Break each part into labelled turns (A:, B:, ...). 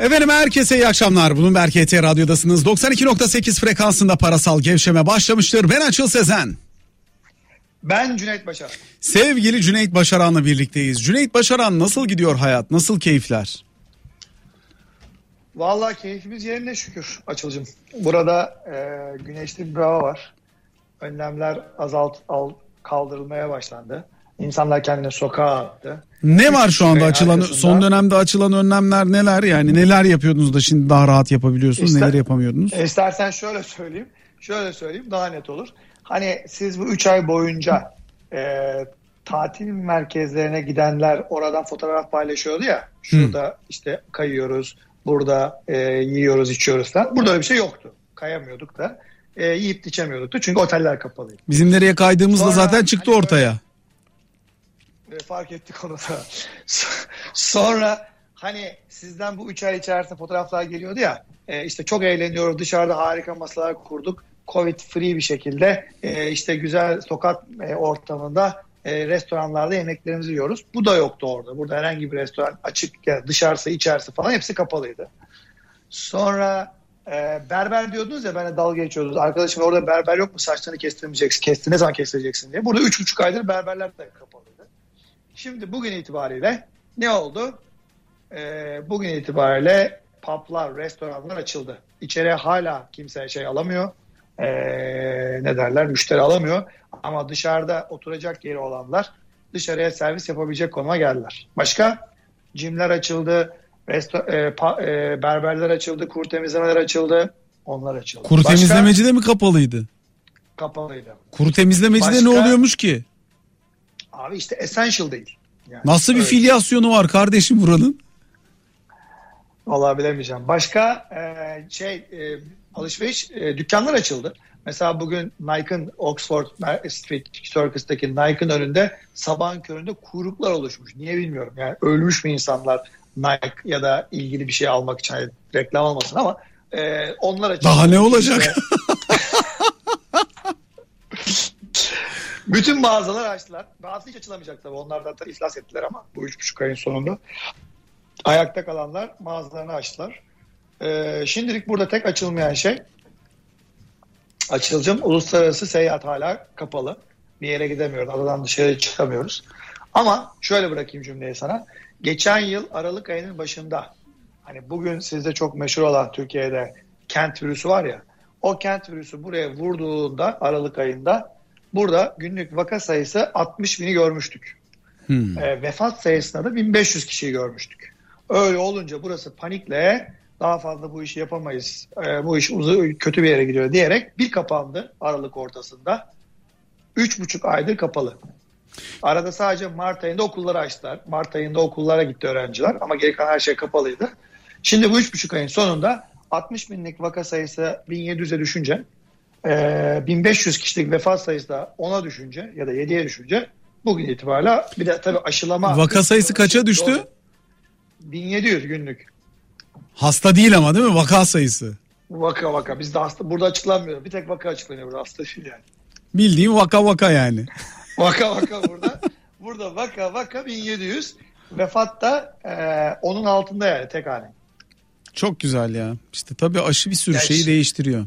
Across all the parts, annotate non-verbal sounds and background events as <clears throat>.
A: Efendim herkese iyi akşamlar. Bloomberg HT Radyo'dasınız. 92.8 frekansında parasal gevşeme başlamıştır. Ben Açıl Sezen.
B: Ben Cüneyt Başar.
A: Sevgili Cüneyt Başaran'la birlikteyiz. Cüneyt Başaran nasıl gidiyor hayat? Nasıl keyifler?
B: Vallahi keyfimiz yerinde şükür Açılcım. Burada e, güneşli bir hava var. Önlemler azalt al, kaldırılmaya başlandı. İnsanlar kendini sokağa attı.
A: Ne var şu anda
B: Üç
A: açılan
B: arkasında-
A: son dönemde açılan önlemler neler yani neler yapıyordunuz da şimdi daha rahat yapabiliyorsunuz
B: İster-
A: neler yapamıyordunuz?
B: İstersen şöyle söyleyeyim. Şöyle söyleyeyim daha net olur. Hani siz bu 3 ay boyunca e, tatil merkezlerine gidenler oradan fotoğraf paylaşıyordu ya. Şurada işte kayıyoruz, burada e, yiyoruz, içiyoruz falan. Burada öyle bir şey yoktu. Kayamıyorduk da. E, yiyip içemiyorduk da çünkü oteller kapalıydı.
A: Bizim nereye kaydığımızda
B: Sonra
A: zaten çıktı
B: hani
A: ortaya.
B: E, fark ettik onu da. Sonra hani sizden bu 3 ay içerisinde fotoğraflar geliyordu ya. E, işte çok eğleniyoruz dışarıda harika masalar kurduk. Covid free bir şekilde e, işte güzel sokak e, ortamında e, restoranlarda yemeklerimizi yiyoruz. Bu da yoktu orada. Burada herhangi bir restoran açık yani dışarısı içerisi falan hepsi kapalıydı. Sonra e, berber diyordunuz ya benimle dalga geçiyordunuz. Arkadaşım orada berber yok mu saçlarını kestirmeyeceksin. Kesti, ne zaman kestireceksin diye. Burada 3,5 aydır berberler de kapalıydı. Şimdi bugün itibariyle ne oldu? Ee, bugün itibariyle publar, restoranlar açıldı. İçeriye hala kimse şey alamıyor. Ee, ne derler? Müşteri alamıyor. Ama dışarıda oturacak yeri olanlar dışarıya servis yapabilecek konuma geldiler. Başka? Cimler açıldı. Resto- e, pa- e, berberler açıldı. Kur temizlemeler açıldı. Onlar açıldı.
A: Kuru
B: Başka?
A: temizlemeci de mi kapalıydı?
B: Kapalıydı.
A: Kuru temizlemeci de ne
B: Başka?
A: oluyormuş ki?
B: Abi işte essential değil. Yani
A: Nasıl bir
B: öyle.
A: filyasyonu var kardeşim buranın?
B: Vallahi bilemeyeceğim. Başka e, şey e, alışveriş e, dükkanlar açıldı. Mesela bugün Nike'ın Oxford Street Circus'taki Nike'ın önünde sabahın köründe kuyruklar oluşmuş. Niye bilmiyorum. Yani ölmüş mü insanlar Nike ya da ilgili bir şey almak için hani reklam olmasın ama e, onlar açıldı.
A: Daha ne olacak?
B: Bütün mağazalar açtılar. Bazı hiç açılamayacak tabii. Onlar da iflas ettiler ama bu üç buçuk ayın sonunda. Ayakta kalanlar mağazalarını açtılar. Ee, şimdilik burada tek açılmayan şey açılacağım. Uluslararası seyahat hala kapalı. Bir yere gidemiyoruz. Adadan dışarı çıkamıyoruz. Ama şöyle bırakayım cümleyi sana. Geçen yıl Aralık ayının başında hani bugün sizde çok meşhur olan Türkiye'de kent virüsü var ya o kent virüsü buraya vurduğunda Aralık ayında burada günlük vaka sayısı 60 bini görmüştük.
A: Hmm.
B: E, vefat sayısında da 1500 kişiyi görmüştük. Öyle olunca burası panikle daha fazla bu işi yapamayız. e, bu iş uzu, kötü bir yere gidiyor diyerek bir kapandı Aralık ortasında. 3,5 aydır kapalı. Arada sadece Mart ayında okulları açtılar. Mart ayında okullara gitti öğrenciler ama geri kalan her şey kapalıydı. Şimdi bu 3,5 ayın sonunda 60 binlik vaka sayısı 1700'e düşünce e, 1500 kişilik vefat sayısı da 10'a düşünce ya da 7'ye düşünce bugün itibariyle bir de tabii aşılama
A: Vaka sayısı kaça düştü?
B: 1700 günlük.
A: Hasta değil ama değil mi? Vaka sayısı.
B: Vaka vaka. Bizde hasta burada açıklanmıyor. Bir tek vaka açıklanıyor burada hasta değil yani.
A: Bildiğin vaka vaka yani. <laughs>
B: Vaka vaka burada. burada vaka vaka 1700. Vefat da e, onun altında yani tek hane.
A: Çok güzel ya. İşte tabii aşı bir sürü
B: Ya
A: şeyi değiştiriyor.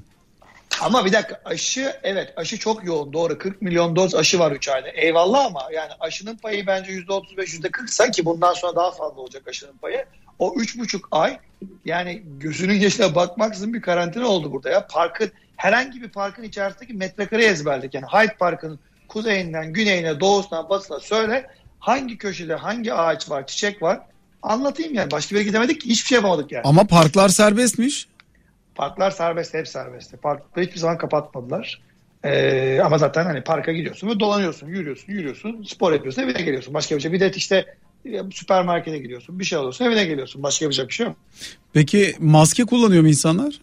B: Ama bir dakika aşı evet aşı çok yoğun doğru 40 milyon doz aşı var 3 ayda. Eyvallah ama yani aşının payı bence %35 %40 ki bundan sonra daha fazla olacak aşının payı. O 3,5 ay yani gözünün yaşına bakmaksızın bir karantina oldu burada ya. Parkın herhangi bir parkın içerisindeki metrekare ezberledik. Yani Hyde Park'ın kuzeyinden güneyine doğusundan batısına söyle hangi köşede hangi ağaç var çiçek var anlatayım yani. Başka bir yere gidemedik ki hiçbir şey yapamadık yani.
A: Ama parklar serbestmiş.
B: Parklar serbest, hep serbest. Parkları hiçbir zaman kapatmadılar. Ee, ama zaten hani parka gidiyorsun ve dolanıyorsun, yürüyorsun, yürüyorsun, spor yapıyorsun, evine geliyorsun. Başka bir şey. Bir de işte e, süpermarkete gidiyorsun, bir şey alıyorsun, evine geliyorsun. Başka yapacak bir şey yok.
A: Peki maske kullanıyor mu insanlar?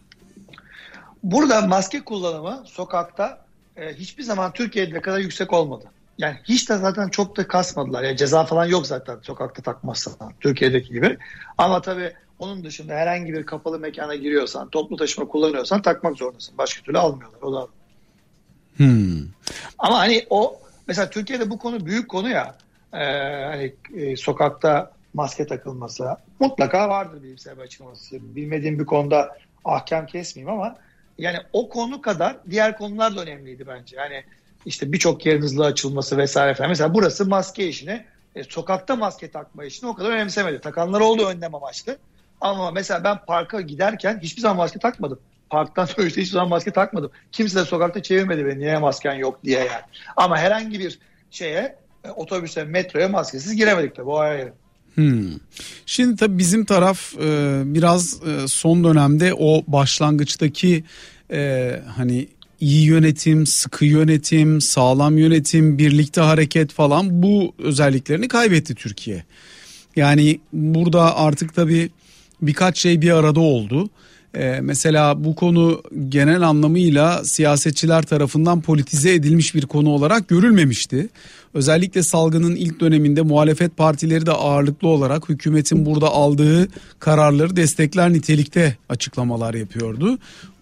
B: Burada maske kullanımı sokakta e, hiçbir zaman Türkiye'de kadar yüksek olmadı. Yani hiç de zaten çok da kasmadılar. Yani ceza falan yok zaten sokakta takmazsan Türkiye'deki gibi. Ama tabii onun dışında herhangi bir kapalı mekana giriyorsan, toplu taşıma kullanıyorsan takmak zorundasın. Başka türlü almıyorlar. O da
A: Hmm.
B: Ama hani o Mesela Türkiye'de bu konu büyük konu ya. Ee, hani e, sokakta maske takılması mutlaka vardır bilimsel bir açıklaması. Bilmediğim bir konuda ahkam kesmeyeyim ama yani o konu kadar diğer konular da önemliydi bence. Yani işte birçok yerin hızlı açılması vesaire falan. Mesela burası maske işini, e, sokakta maske takma işini o kadar önemsemedi. Takanlar oldu önlem amaçlı. Ama mesela ben parka giderken hiçbir zaman maske takmadım. Parktan <laughs> dönüşte hiçbir zaman maske takmadım. Kimse de sokakta çevirmedi beni niye masken yok diye yani. Ama herhangi bir şeye e, otobüse, metroya maskesiz giremedik de bu ayrı.
A: Hmm. Şimdi tabii bizim taraf e, biraz e, son dönemde o başlangıçtaki e, hani iyi yönetim, sıkı yönetim, sağlam yönetim, birlikte hareket falan bu özelliklerini kaybetti Türkiye. Yani burada artık tabii birkaç şey bir arada oldu. Ee, mesela bu konu genel anlamıyla siyasetçiler tarafından politize edilmiş bir konu olarak görülmemişti. Özellikle salgının ilk döneminde muhalefet partileri de ağırlıklı olarak hükümetin burada aldığı kararları destekler nitelikte açıklamalar yapıyordu.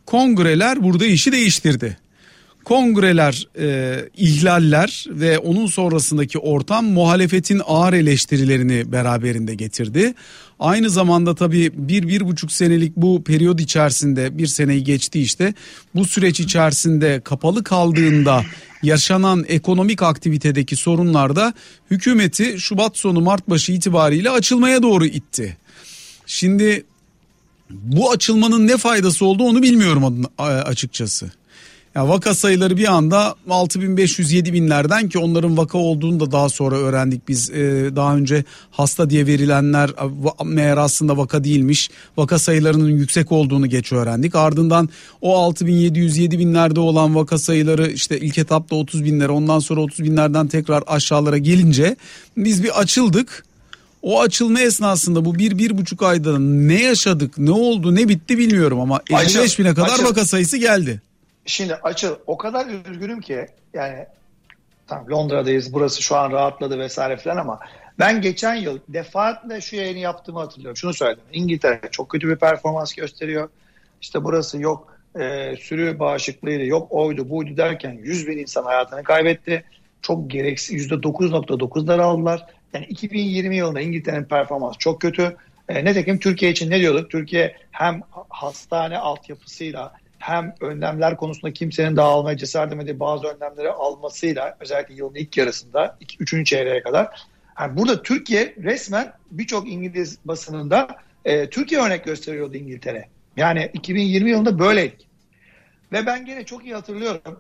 A: Kongreler burada işi değiştirdi kongreler, e, ihlaller ve onun sonrasındaki ortam muhalefetin ağır eleştirilerini beraberinde getirdi. Aynı zamanda tabii bir, bir buçuk senelik bu periyod içerisinde bir seneyi geçti işte. Bu süreç içerisinde kapalı kaldığında yaşanan ekonomik aktivitedeki sorunlar da hükümeti Şubat sonu Mart başı itibariyle açılmaya doğru itti. Şimdi bu açılmanın ne faydası oldu onu bilmiyorum açıkçası. Ya vaka sayıları bir anda 6500-7000'lerden ki onların vaka olduğunu da daha sonra öğrendik biz. Ee, daha önce hasta diye verilenler meğer aslında vaka değilmiş. Vaka sayılarının yüksek olduğunu geç öğrendik. Ardından o 6700-7000'lerde olan vaka sayıları işte ilk etapta 30 binlere ondan sonra 30 binlerden tekrar aşağılara gelince biz bir açıldık. O açılma esnasında bu bir, bir buçuk ayda ne yaşadık, ne oldu, ne bitti bilmiyorum ama 55 bine kadar açıl. vaka sayısı geldi.
B: Şimdi açıl o kadar üzgünüm ki yani tamam Londra'dayız burası şu an rahatladı vesaire falan ama ben geçen yıl defaatle şu yayını yaptığımı hatırlıyorum. Şunu söyledim. İngiltere çok kötü bir performans gösteriyor. İşte burası yok e, sürü bağışıklığıydı yok oydu buydu derken 100 bin insan hayatını kaybetti. Çok gereksiz %9.9'lar aldılar. Yani 2020 yılında İngiltere'nin performansı çok kötü. E, netekim Türkiye için ne diyorduk? Türkiye hem hastane altyapısıyla hem önlemler konusunda kimsenin dağılmaya cesaret edemediği bazı önlemleri almasıyla özellikle yılın ilk yarısında, iki, üçüncü çeyreğe kadar yani burada Türkiye resmen birçok İngiliz basınında e, Türkiye örnek gösteriyordu İngiltere. Yani 2020 yılında böyleydik. Ve ben gene çok iyi hatırlıyorum.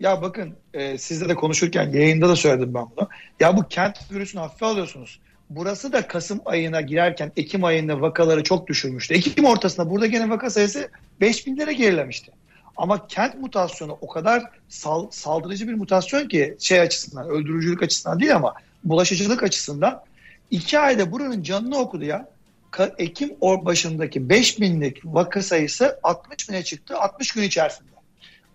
B: Ya bakın e, sizle de konuşurken yayında da söyledim ben bunu. Ya bu kent virüsünü hafife alıyorsunuz. Burası da Kasım ayına girerken Ekim ayında vakaları çok düşürmüştü. Ekim ortasında burada gene vaka sayısı 5000'lere gerilemişti. Ama kent mutasyonu o kadar sal, saldırıcı bir mutasyon ki şey açısından öldürücülük açısından değil ama bulaşıcılık açısından iki ayda buranın canını okudu ya. Ekim başındaki 5000'lik vaka sayısı 60 bine çıktı 60 gün içerisinde.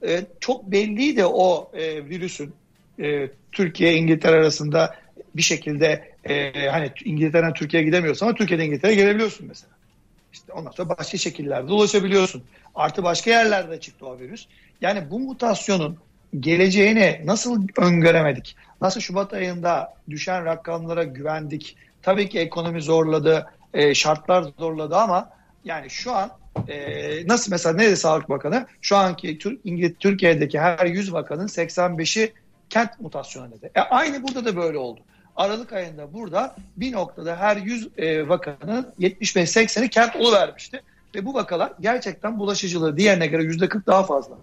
B: Ee, çok belliydi o e, virüsün e, Türkiye İngiltere arasında bir şekilde e, hani İngiltere'den Türkiye'ye gidemiyorsun ama Türkiye'den İngiltere'ye gelebiliyorsun mesela. İşte ondan sonra başka şekillerde ulaşabiliyorsun. Artı başka yerlerde çıktı o virüs. Yani bu mutasyonun geleceğini nasıl öngöremedik? Nasıl Şubat ayında düşen rakamlara güvendik? Tabii ki ekonomi zorladı, e, şartlar zorladı ama yani şu an e, nasıl mesela ne dedi Sağlık Bakanı? Şu anki Türkiye'deki her 100 vakanın 85'i kent mutasyonu dedi. E, aynı burada da böyle oldu. Aralık ayında burada bir noktada her 100 e, vakanın 75-80'i kent vermişti. Ve bu vakalar gerçekten bulaşıcılığı diğerine göre %40 daha fazla.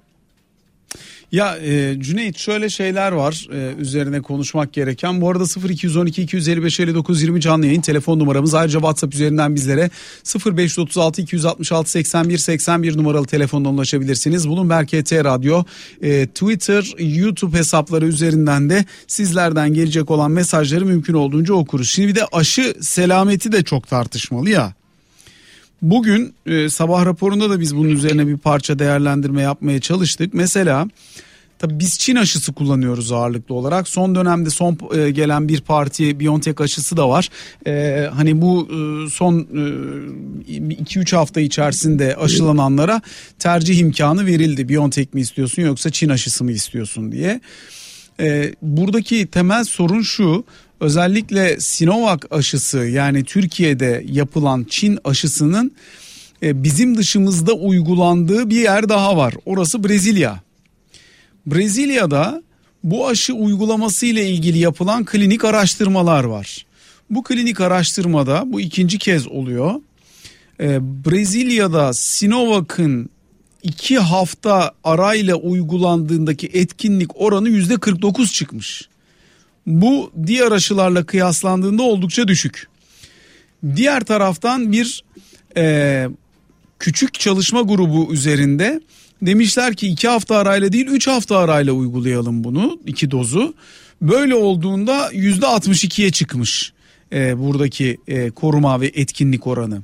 A: Ya e, Cüneyt şöyle şeyler var e, üzerine konuşmak gereken. Bu arada 0212 255 59 20 canlı yayın telefon numaramız. Ayrıca WhatsApp üzerinden bizlere 0536 266 81 81 numaralı telefondan ulaşabilirsiniz. Bunun Berke T Radyo e, Twitter, YouTube hesapları üzerinden de sizlerden gelecek olan mesajları mümkün olduğunca okuruz. Şimdi bir de aşı selameti de çok tartışmalı ya. Bugün e, sabah raporunda da biz bunun üzerine bir parça değerlendirme yapmaya çalıştık. Mesela tabii biz Çin aşısı kullanıyoruz ağırlıklı olarak. Son dönemde son e, gelen bir parti BioNTech aşısı da var. E, hani bu e, son 2-3 e, hafta içerisinde aşılananlara tercih imkanı verildi. BioNTech mi istiyorsun yoksa Çin aşısı mı istiyorsun diye. e, buradaki temel sorun şu özellikle Sinovac aşısı yani Türkiye'de yapılan Çin aşısının e, bizim dışımızda uygulandığı bir yer daha var. Orası Brezilya. Brezilya'da bu aşı uygulaması ile ilgili yapılan klinik araştırmalar var. Bu klinik araştırmada bu ikinci kez oluyor. Ee, Brezilya'da Sinovac'ın iki hafta arayla uygulandığındaki etkinlik oranı yüzde 49 çıkmış. Bu diğer aşılarla kıyaslandığında oldukça düşük. Diğer taraftan bir e, küçük çalışma grubu üzerinde demişler ki iki hafta arayla değil üç hafta arayla uygulayalım bunu iki dozu. Böyle olduğunda yüzde 62'ye çıkmış e, buradaki e, koruma ve etkinlik oranı.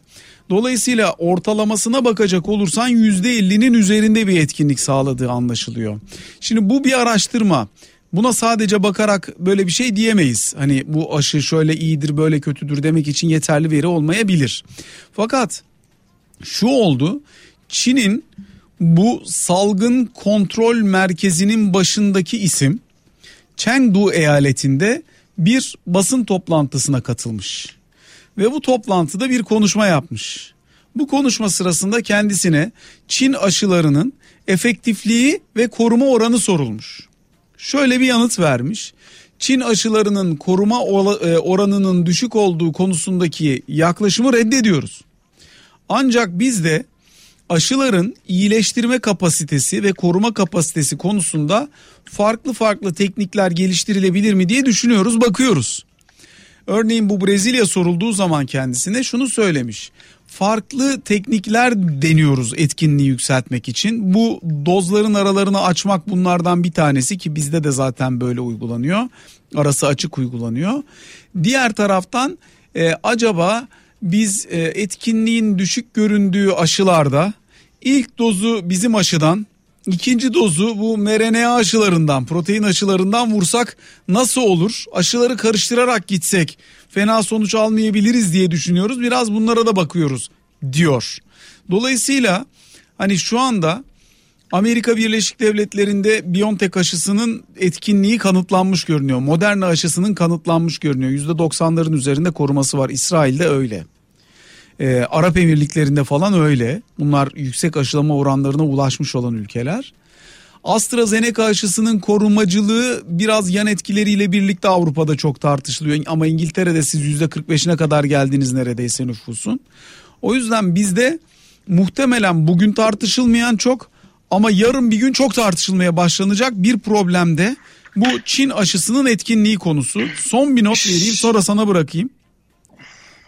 A: Dolayısıyla ortalamasına bakacak olursan %50'nin üzerinde bir etkinlik sağladığı anlaşılıyor. Şimdi bu bir araştırma. Buna sadece bakarak böyle bir şey diyemeyiz. Hani bu aşı şöyle iyidir böyle kötüdür demek için yeterli veri olmayabilir. Fakat şu oldu. Çin'in bu salgın kontrol merkezinin başındaki isim Chengdu eyaletinde bir basın toplantısına katılmış ve bu toplantıda bir konuşma yapmış. Bu konuşma sırasında kendisine Çin aşılarının efektifliği ve koruma oranı sorulmuş. Şöyle bir yanıt vermiş. Çin aşılarının koruma e, oranının düşük olduğu konusundaki yaklaşımı reddediyoruz. Ancak biz de aşıların iyileştirme kapasitesi ve koruma kapasitesi konusunda farklı farklı teknikler geliştirilebilir mi diye düşünüyoruz, bakıyoruz. Örneğin bu Brezilya sorulduğu zaman kendisine şunu söylemiş. Farklı teknikler deniyoruz etkinliği yükseltmek için. Bu dozların aralarını açmak bunlardan bir tanesi ki bizde de zaten böyle uygulanıyor. Arası açık uygulanıyor. Diğer taraftan e, acaba biz e, etkinliğin düşük göründüğü aşılarda ilk dozu bizim aşıdan İkinci dozu bu mRNA aşılarından, protein aşılarından vursak nasıl olur? Aşıları karıştırarak gitsek fena sonuç almayabiliriz diye düşünüyoruz. Biraz bunlara da bakıyoruz diyor. Dolayısıyla hani şu anda Amerika Birleşik Devletleri'nde BioNTech aşısının etkinliği kanıtlanmış görünüyor. Moderna aşısının kanıtlanmış görünüyor. %90'ların üzerinde koruması var. İsrail'de öyle. Ee, Arap Emirlikleri'nde falan öyle. Bunlar yüksek aşılama oranlarına ulaşmış olan ülkeler. AstraZeneca aşısının korumacılığı biraz yan etkileriyle birlikte Avrupa'da çok tartışılıyor. Ama İngiltere'de siz %45'ine kadar geldiniz neredeyse nüfusun. O yüzden bizde muhtemelen bugün tartışılmayan çok ama yarın bir gün çok tartışılmaya başlanacak bir problemde bu Çin aşısının etkinliği konusu. Son bir not vereyim sonra sana bırakayım.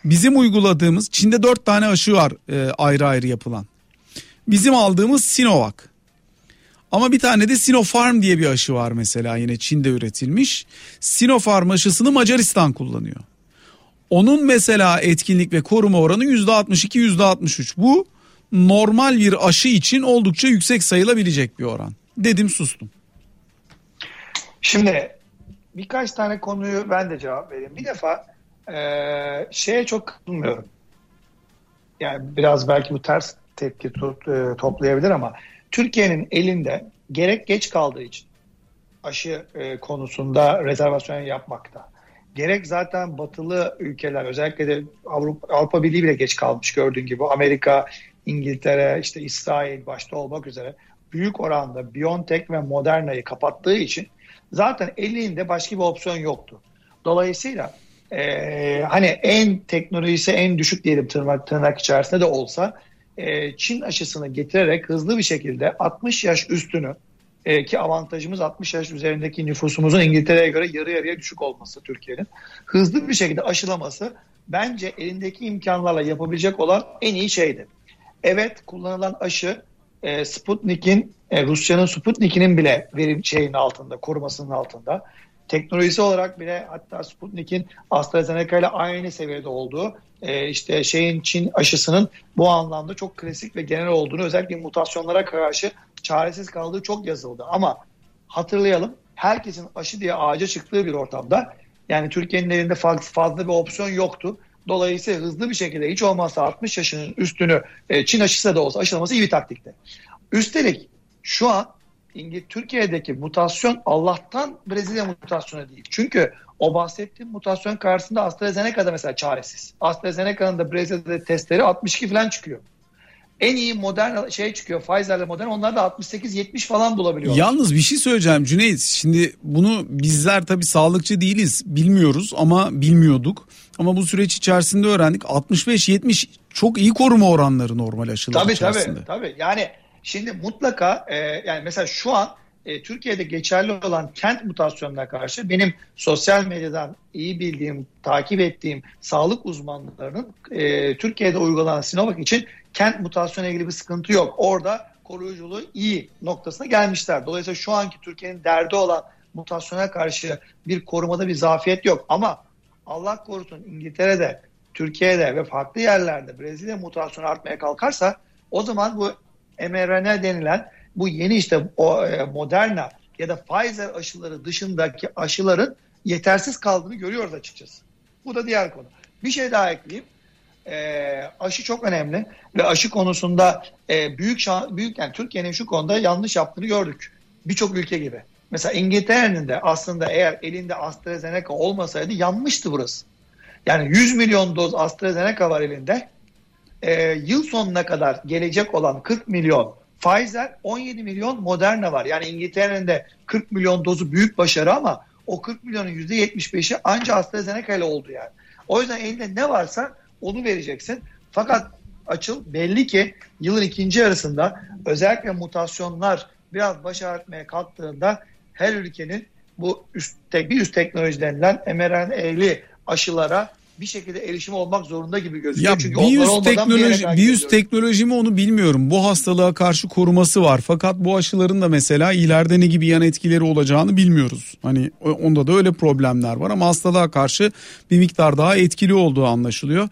A: Bizim uyguladığımız Çin'de dört tane aşı var e, ayrı ayrı yapılan. Bizim aldığımız Sinovac. Ama bir tane de Sinopharm diye bir aşı var mesela yine Çin'de üretilmiş. Sinopharm aşısını Macaristan kullanıyor. Onun mesela etkinlik ve koruma oranı %62 %63. Bu normal bir aşı için oldukça yüksek sayılabilecek bir oran. Dedim sustum.
B: Şimdi birkaç tane konuyu ben de cevap vereyim. Bir defa e, şeye çok katılmıyorum. Yani biraz belki bu ters tepki tut, e, toplayabilir ama Türkiye'nin elinde gerek geç kaldığı için aşı e, konusunda rezervasyon yapmakta. Gerek zaten batılı ülkeler özellikle de Avrupa, Avrupa Birliği bile geç kalmış gördüğün gibi Amerika, İngiltere, işte İsrail başta olmak üzere büyük oranda BioNTech ve Moderna'yı kapattığı için zaten elinde başka bir opsiyon yoktu. Dolayısıyla e, hani en teknolojisi en düşük diyelim tırnak, tırnak içerisinde de olsa e, Çin aşısını getirerek hızlı bir şekilde 60 yaş üstünü e, ki avantajımız 60 yaş üzerindeki nüfusumuzun İngiltere'ye göre yarı yarıya düşük olması Türkiye'nin. Hızlı bir şekilde aşılaması bence elindeki imkanlarla yapabilecek olan en iyi şeydi. Evet kullanılan aşı e, Sputnik'in e, Rusya'nın Sputnik'inin bile verim şeyin altında, korumasının altında teknolojisi olarak bile hatta Sputnik'in AstraZeneca ile aynı seviyede olduğu e, işte şeyin Çin aşısının bu anlamda çok klasik ve genel olduğunu özellikle mutasyonlara karşı çaresiz kaldığı çok yazıldı. Ama hatırlayalım herkesin aşı diye ağaca çıktığı bir ortamda yani Türkiye'nin elinde fazla bir opsiyon yoktu. Dolayısıyla hızlı bir şekilde hiç olmazsa 60 yaşının üstünü e, Çin aşısı da olsa aşılaması iyi bir taktikti. Üstelik şu an İngiliz Türkiye'deki mutasyon Allah'tan Brezilya mutasyonu değil. Çünkü o bahsettiğim mutasyon karşısında AstraZeneca'da mesela çaresiz. AstraZeneca'nın da Brezilya'da testleri 62 falan çıkıyor. En iyi modern şey çıkıyor Pfizer'le modern onlar da 68-70 falan bulabiliyor.
A: Yalnız bir şey söyleyeceğim Cüneyt. Şimdi bunu bizler tabii sağlıkçı değiliz bilmiyoruz ama bilmiyorduk. Ama bu süreç içerisinde öğrendik 65-70 çok iyi koruma oranları normal aşılar
B: tabii,
A: içerisinde.
B: Tabii tabii yani şimdi mutlaka e, yani mesela şu an e, Türkiye'de geçerli olan kent mutasyonuna karşı benim sosyal medyadan iyi bildiğim, takip ettiğim sağlık uzmanlarının e, Türkiye'de uygulanan Sinovac için kent mutasyonu ilgili bir sıkıntı yok. Orada koruyuculuğu iyi noktasına gelmişler. Dolayısıyla şu anki Türkiye'nin derdi olan mutasyona karşı bir korumada bir zafiyet yok. Ama Allah korusun İngiltere'de, Türkiye'de ve farklı yerlerde Brezilya mutasyonu artmaya kalkarsa o zaman bu mRNA denilen bu yeni işte o e, Moderna ya da Pfizer aşıları dışındaki aşıların yetersiz kaldığını görüyoruz açıkçası. Bu da diğer konu. Bir şey daha ekleyeyim. E, aşı çok önemli ve aşı konusunda e, büyük şan, büyük yani Türkiye'nin şu konuda yanlış yaptığını gördük. Birçok ülke gibi. Mesela İngiltere'nin de aslında eğer elinde AstraZeneca olmasaydı yanmıştı burası. Yani 100 milyon doz AstraZeneca var elinde. E, yıl sonuna kadar gelecek olan 40 milyon Pfizer 17 milyon Moderna var. Yani İngiltere'nin de 40 milyon dozu büyük başarı ama o 40 milyonun %75'i ancak AstraZeneca ile oldu yani. O yüzden elinde ne varsa onu vereceksin. Fakat açıl belli ki yılın ikinci yarısında özellikle mutasyonlar biraz baş ağrıtmaya kalktığında her ülkenin bu üst, bir üst teknoloji denilen mRNA'li aşılara bir şekilde erişim olmak zorunda gibi gözüküyor.
A: Ya
B: Çünkü
A: bir teknoloji bir yüz teknoloji mi onu bilmiyorum. Bu hastalığa karşı koruması var. Fakat bu aşıların da mesela ileride ne gibi yan etkileri olacağını bilmiyoruz. Hani onda da öyle problemler var ama hastalığa karşı bir miktar daha etkili olduğu anlaşılıyor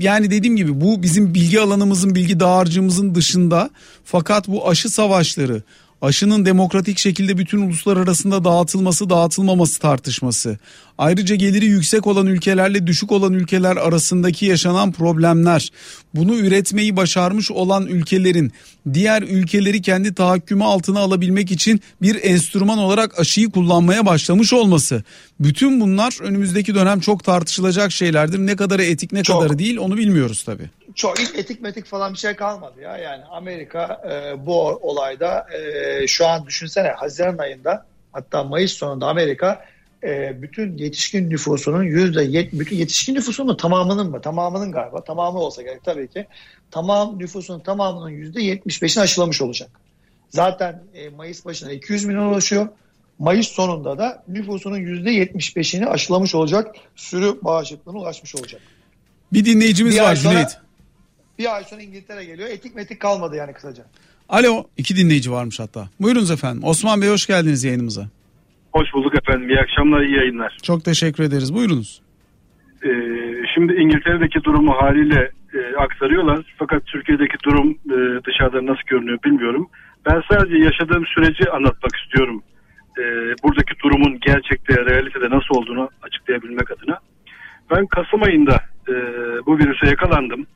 A: yani dediğim gibi bu bizim bilgi alanımızın bilgi dağarcığımızın dışında fakat bu aşı savaşları aşının demokratik şekilde bütün uluslar arasında dağıtılması dağıtılmaması tartışması. Ayrıca geliri yüksek olan ülkelerle düşük olan ülkeler arasındaki yaşanan problemler. Bunu üretmeyi başarmış olan ülkelerin diğer ülkeleri kendi tahakkümü altına alabilmek için bir enstrüman olarak aşıyı kullanmaya başlamış olması. Bütün bunlar önümüzdeki dönem çok tartışılacak şeylerdir. Ne kadarı etik ne çok. kadarı değil onu bilmiyoruz tabii
B: çok etik metik falan bir şey kalmadı ya. Yani Amerika e, bu olayda e, şu an düşünsene Haziran ayında hatta Mayıs sonunda Amerika e, bütün yetişkin nüfusunun yüzde yet, bütün yetişkin nüfusunun tamamının mı? Tamamının galiba. Tamamı olsa gerek tabii ki. Tamam nüfusun tamamının yüzde yetmiş beşini aşılamış olacak. Zaten e, Mayıs başına 200 milyon ulaşıyor. Mayıs sonunda da nüfusunun yüzde yetmiş beşini aşılamış olacak. Sürü bağışıklığına ulaşmış olacak.
A: Bir dinleyicimiz bir var Cüneyt.
B: Bir ay sonra İngiltere geliyor. Etik metik kalmadı yani kısaca.
A: Alo iki dinleyici varmış hatta. Buyurunuz efendim. Osman Bey hoş geldiniz yayınımıza.
C: Hoş bulduk efendim. İyi akşamlar, iyi yayınlar.
A: Çok teşekkür ederiz. Buyurunuz.
C: Ee, şimdi İngiltere'deki durumu haliyle e, aktarıyorlar. Fakat Türkiye'deki durum e, dışarıdan nasıl görünüyor bilmiyorum. Ben sadece yaşadığım süreci anlatmak istiyorum. E, buradaki durumun gerçekte, realitede nasıl olduğunu açıklayabilmek adına. Ben Kasım ayında e, bu virüse yakalandım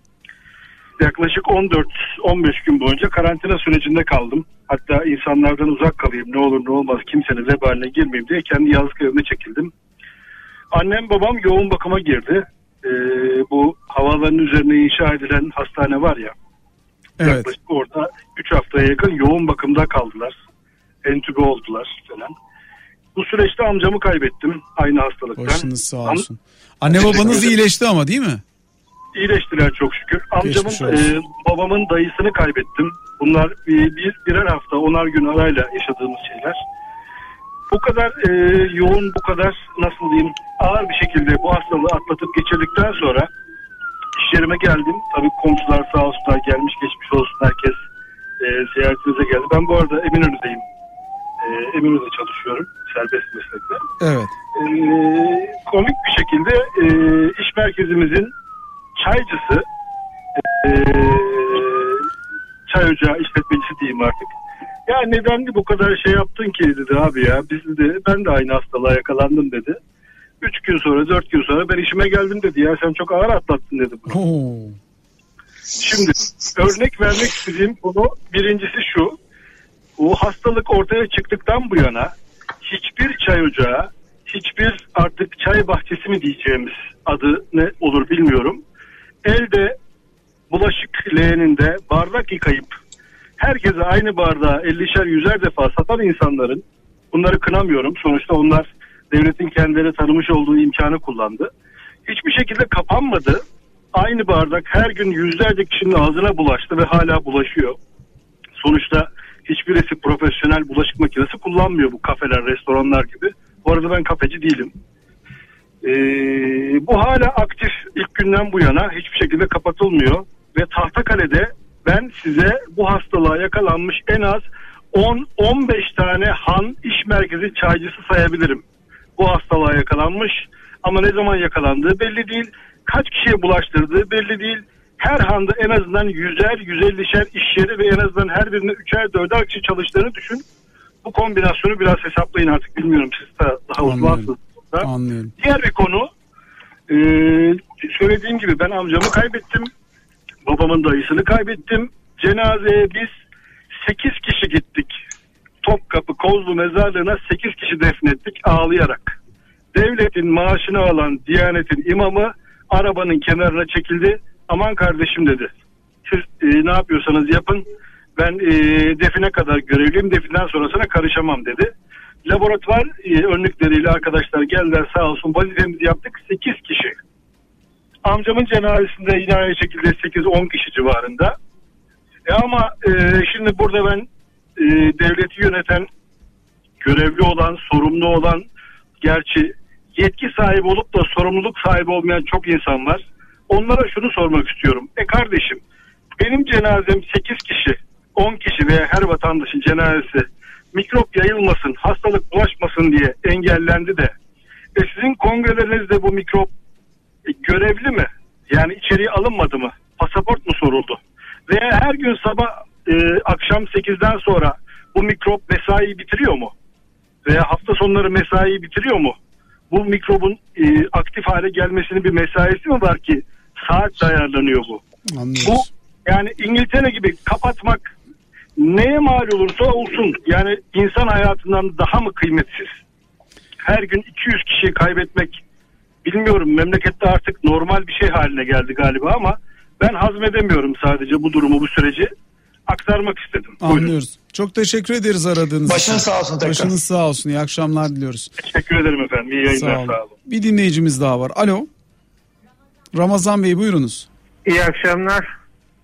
C: yaklaşık 14-15 gün boyunca karantina sürecinde kaldım. Hatta insanlardan uzak kalayım ne olur ne olmaz kimsenin vebaline girmeyeyim diye kendi yazlık evime çekildim. Annem babam yoğun bakıma girdi. Ee, bu havaların üzerine inşa edilen hastane var ya. Evet. Yaklaşık orada 3 haftaya yakın yoğun bakımda kaldılar. Entübe oldular falan. Bu süreçte amcamı kaybettim aynı hastalıktan.
A: Başınız sağ olsun. Anne babanız iyileşti ama değil mi?
C: İyileştiler çok şükür. Amcamın, e, babamın dayısını kaybettim. Bunlar bir, bir birer hafta, onar gün arayla yaşadığımız şeyler. Bu kadar e, yoğun, bu kadar nasıl diyeyim ağır bir şekilde bu hastalığı atlatıp geçirdikten sonra iş yerime geldim. Tabii komşular sağ olsunlar gelmiş geçmiş olsun herkes e, ziyaretimize geldi. Ben bu arada Eminönü'deyim. E, Eminönü'de çalışıyorum serbest meslekte.
A: Evet.
C: E, komik bir şekilde e, iş merkezimizin çaycısı e, çay ocağı işletmecisi diyeyim artık. Ya neden bu kadar şey yaptın ki dedi abi ya. Biz de ben de aynı hastalığa yakalandım dedi. Üç gün sonra dört gün sonra ben işime geldim dedi ya sen çok ağır atlattın dedi bunu. Şimdi örnek vermek istediğim konu birincisi şu. bu hastalık ortaya çıktıktan bu yana hiçbir çay ocağı, hiçbir artık çay bahçesi mi diyeceğimiz adı ne olur bilmiyorum. Elde bulaşık leğeninde bardak yıkayıp herkese aynı bardağı 50'şer yüzer defa satan insanların bunları kınamıyorum. Sonuçta onlar devletin kendileri tanımış olduğu imkanı kullandı. Hiçbir şekilde kapanmadı. Aynı bardak her gün yüzlerce kişinin ağzına bulaştı ve hala bulaşıyor. Sonuçta hiçbirisi profesyonel bulaşık makinesi kullanmıyor bu kafeler, restoranlar gibi. Bu arada ben kafeci değilim. Ee, bu hala aktif ilk günden bu yana hiçbir şekilde kapatılmıyor. Ve Tahtakale'de ben size bu hastalığa yakalanmış en az 10-15 tane han iş merkezi çaycısı sayabilirim. Bu hastalığa yakalanmış ama ne zaman yakalandığı belli değil. Kaç kişiye bulaştırdığı belli değil. Her handa en azından yüzer, yüzellişer iş yeri ve en azından her birinde üçer, dörder kişi çalıştığını düşün. Bu kombinasyonu biraz hesaplayın artık bilmiyorum siz de daha uzmansınız.
A: Anlıyorum.
C: Diğer bir konu e, söylediğim gibi ben amcamı kaybettim. Babamın dayısını kaybettim. Cenazeye biz 8 kişi gittik. Topkapı Kozlu mezarlığına 8 kişi defnettik ağlayarak. Devletin maaşını alan Diyanet'in imamı arabanın kenarına çekildi. Aman kardeşim dedi. Siz e, ne yapıyorsanız yapın. Ben e, define kadar görevliyim. Definden sonrasına karışamam dedi. Laboratuvar e, örnekleriyle arkadaşlar geldiler sağ olsun vazifemizi yaptık. 8 kişi. Amcamın cenazesinde yine aynı şekilde 8-10 kişi civarında. E ama e, şimdi burada ben e, devleti yöneten, görevli olan, sorumlu olan, gerçi yetki sahibi olup da sorumluluk sahibi olmayan çok insan var. Onlara şunu sormak istiyorum. E kardeşim benim cenazem 8 kişi, 10 kişi veya her vatandaşın cenazesi mikrop yayılmasın, hastalık bulaşmasın diye engellendi de e sizin kongrelerinizde bu mikrop e, görevli mi? Yani içeriye alınmadı mı? Pasaport mu soruldu? Veya her gün sabah e, akşam 8'den sonra bu mikrop mesai bitiriyor mu? Veya hafta sonları mesai bitiriyor mu? Bu mikrobun e, aktif hale gelmesinin bir mesaisi mi var ki saat ayarlanıyor bu?
A: Anlıyoruz.
C: Bu yani İngiltere gibi kapatmak neye mal olursa olsun yani insan hayatından daha mı kıymetsiz? Her gün 200 kişiyi kaybetmek bilmiyorum memlekette artık normal bir şey haline geldi galiba ama ben hazmedemiyorum sadece bu durumu bu süreci aktarmak istedim. Buyurun.
A: Anlıyoruz. Çok teşekkür ederiz aradığınız için.
B: Başınız sağ olsun tekrar.
A: Başınız sağ olsun. İyi akşamlar diliyoruz.
C: Teşekkür ederim efendim. İyi yayınlar
A: Sağ olun.
C: sağ olun.
A: Bir dinleyicimiz daha var. Alo. Ramazan Bey buyurunuz.
D: İyi akşamlar.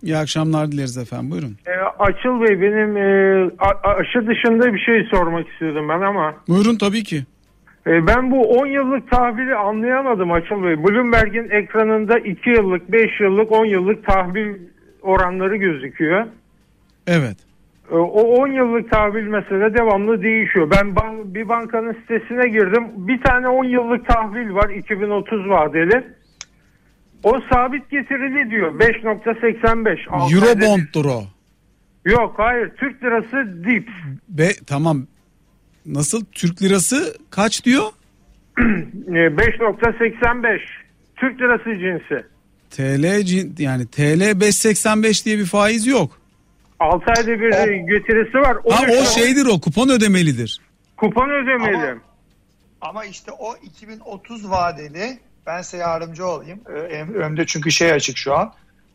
A: İyi akşamlar dileriz efendim. Buyurun.
D: Ee, Açıl Bey benim e, aşı dışında bir şey sormak istiyordum ben ama
A: Buyurun tabii ki.
D: e, ben bu 10 yıllık tahvili anlayamadım Açıl Bey. Bloomberg'in ekranında 2 yıllık, 5 yıllık, 10 yıllık tahvil oranları gözüküyor.
A: Evet.
D: E, O 10 yıllık tahvil mesela devamlı değişiyor. Ben ban- bir bankanın sitesine girdim. Bir tane 10 yıllık tahvil var 2030 vadeli. O sabit getirili diyor 5.85. Altı ayda bir-
A: Eurobond'dur o.
D: Yok hayır Türk lirası dip.
A: Be tamam. Nasıl? Türk lirası kaç diyor? <clears throat>
D: E, 5.85 Türk lirası cinsi.
A: TL cin- yani TL 585 diye bir faiz yok.
D: 6 ayda bir e, getirisi var.
A: Ha o şeydir o kupon ödemelidir.
D: Kupon ödemeli.
B: Ama- Ama işte o 2030 vadeli ben size yardımcı olayım. Ee, em- Önümde çünkü şey açık şu an.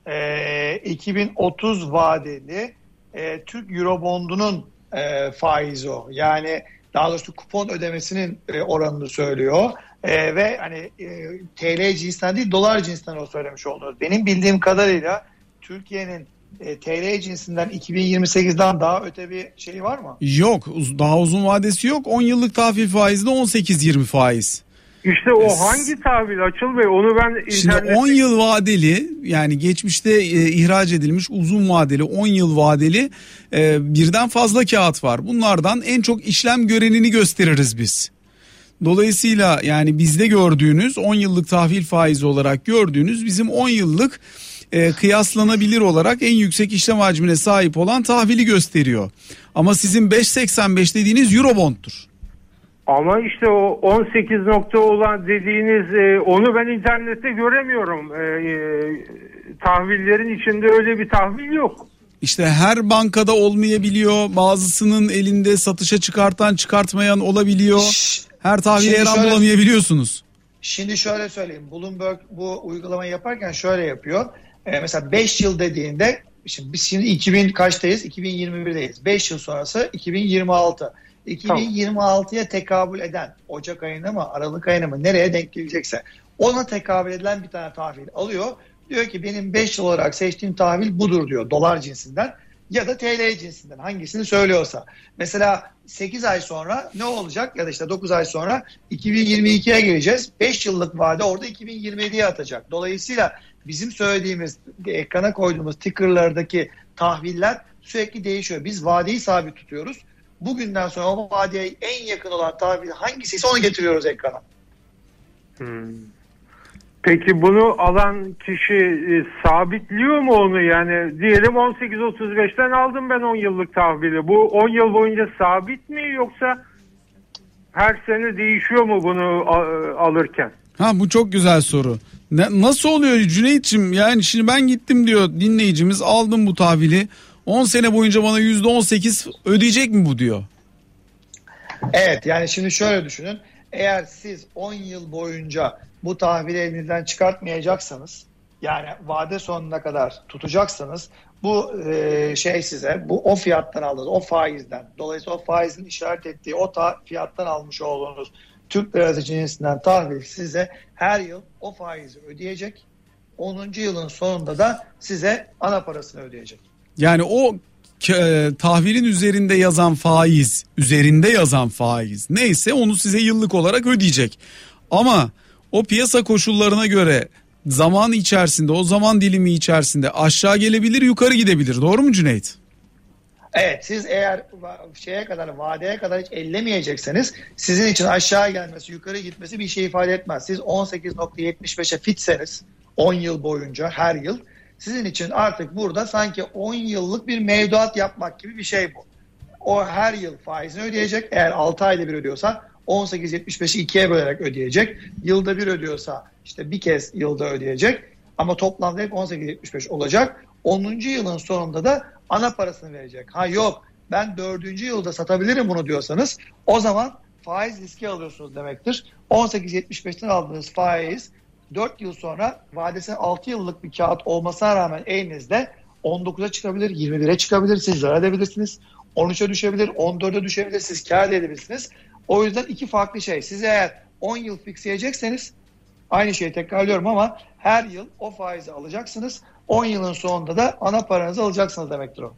B: Ee, 2030 vadeli e, Türk Eurobond'unun e, faizi o. Yani daha doğrusu kupon ödemesinin e, oranını söylüyor. Ve hani TL cinsinden değil dolar cinsinden o söylemiş olduğunuz. Benim bildiğim kadarıyla Türkiye'nin TL cinsinden 2028'den daha öte bir şey var mı?
A: Yok daha uzun vadesi yok. 10 yıllık tahvil faizi de 18-20 faiz.
D: İşte o hangi tahvil Açıl Bey onu ben
A: Şimdi
D: internette
A: 10 yıl vadeli yani geçmişte e, ihraç edilmiş uzun vadeli 10 yıl vadeli e, birden fazla kağıt var. Bunlardan en çok işlem görenini gösteririz biz. Dolayısıyla yani bizde gördüğünüz 10 yıllık tahvil faizi olarak gördüğünüz bizim 10 yıllık e, kıyaslanabilir olarak en yüksek işlem hacmine sahip olan tahvili gösteriyor. Ama sizin 5.85 dediğiniz Eurobond'tur.
D: Ama işte o 18 nokta olan dediğiniz e, onu ben internette göremiyorum. E, e, tahvillerin içinde öyle bir tahvil yok.
A: işte her bankada olmayabiliyor. Bazısının elinde satışa çıkartan çıkartmayan olabiliyor. Her tahvili
B: Şimdi
A: her an
B: şöyle-
A: bulamayabiliyorsunuz.
B: Şimdi şöyle söyleyeyim. Bloomberg bu uygulamayı yaparken şöyle yapıyor. Ee, mesela 5 yıl dediğinde şimdi biz şimdi 2000 kaçtayız? 2021'deyiz. 5 yıl sonrası 2026. 2026'ya tekabül eden Ocak ayına mı Aralık ayına mı nereye denk gelecekse ona tekabül edilen bir tane tahvil alıyor. Diyor ki benim 5 yıl olarak seçtiğim tahvil budur diyor dolar cinsinden ya da TL cinsinden hangisini söylüyorsa. Mesela 8 ay sonra ne olacak ya da işte 9 ay sonra 2022'ye geleceğiz. 5 yıllık vade orada 2027'ye atacak. Dolayısıyla bizim söylediğimiz ekrana koyduğumuz tickerlardaki tahviller sürekli değişiyor. Biz vadeyi sabit tutuyoruz. Bugünden sonra o vadeye en yakın olan tahvil hangisiyse onu getiriyoruz ekrana.
D: Hmm. Peki bunu alan kişi e, sabitliyor mu onu yani diyelim 18.35'ten aldım ben 10 yıllık tahvili. Bu 10 yıl boyunca sabit mi yoksa her sene değişiyor mu bunu a- alırken?
A: Ha bu çok güzel soru. Ne, nasıl oluyor Cüneyt'ciğim? Yani şimdi ben gittim diyor dinleyicimiz aldım bu tahvili. 10 sene boyunca bana %18 ödeyecek mi bu diyor.
B: Evet yani şimdi şöyle düşünün. Eğer siz 10 yıl boyunca bu tahvili elinizden çıkartmayacaksanız yani vade sonuna kadar tutacaksanız bu e, şey size bu o fiyattan aldığınız o faizden dolayısıyla o faizin işaret ettiği o ta, fiyattan almış olduğunuz Türk lirası cinsinden tahvil size her yıl o faizi ödeyecek. 10. yılın sonunda da size ana parasını ödeyecek.
A: Yani o e, tahvilin üzerinde yazan faiz, üzerinde yazan faiz neyse onu size yıllık olarak ödeyecek. Ama o piyasa koşullarına göre zaman içerisinde, o zaman dilimi içerisinde aşağı gelebilir, yukarı gidebilir. Doğru mu Cüneyt?
B: Evet siz eğer şeye kadar vadeye kadar hiç ellemeyecekseniz sizin için aşağı gelmesi yukarı gitmesi bir şey ifade etmez. Siz 18.75'e fitseniz 10 yıl boyunca her yıl sizin için artık burada sanki 10 yıllık bir mevduat yapmak gibi bir şey bu. O her yıl faizini ödeyecek. Eğer 6 ayda bir ödüyorsa 18.75'i ikiye bölerek ödeyecek. Yılda bir ödüyorsa işte bir kez yılda ödeyecek. Ama toplamda hep 18.75 olacak. 10. yılın sonunda da ana parasını verecek. Ha yok ben 4. yılda satabilirim bunu diyorsanız o zaman faiz riski alıyorsunuz demektir. 18.75'ten aldığınız faiz 4 yıl sonra vadesinin 6 yıllık bir kağıt olmasına rağmen elinizde 19'a çıkabilir, 21'e çıkabilir, siz zarar edebilirsiniz. 13'e düşebilir, 14'e düşebilir, siz kar edebilirsiniz. O yüzden iki farklı şey. Siz eğer 10 yıl fixleyecekseniz aynı şeyi tekrarlıyorum ama her yıl o faizi alacaksınız. 10 yılın sonunda da ana paranızı alacaksınız demektir o.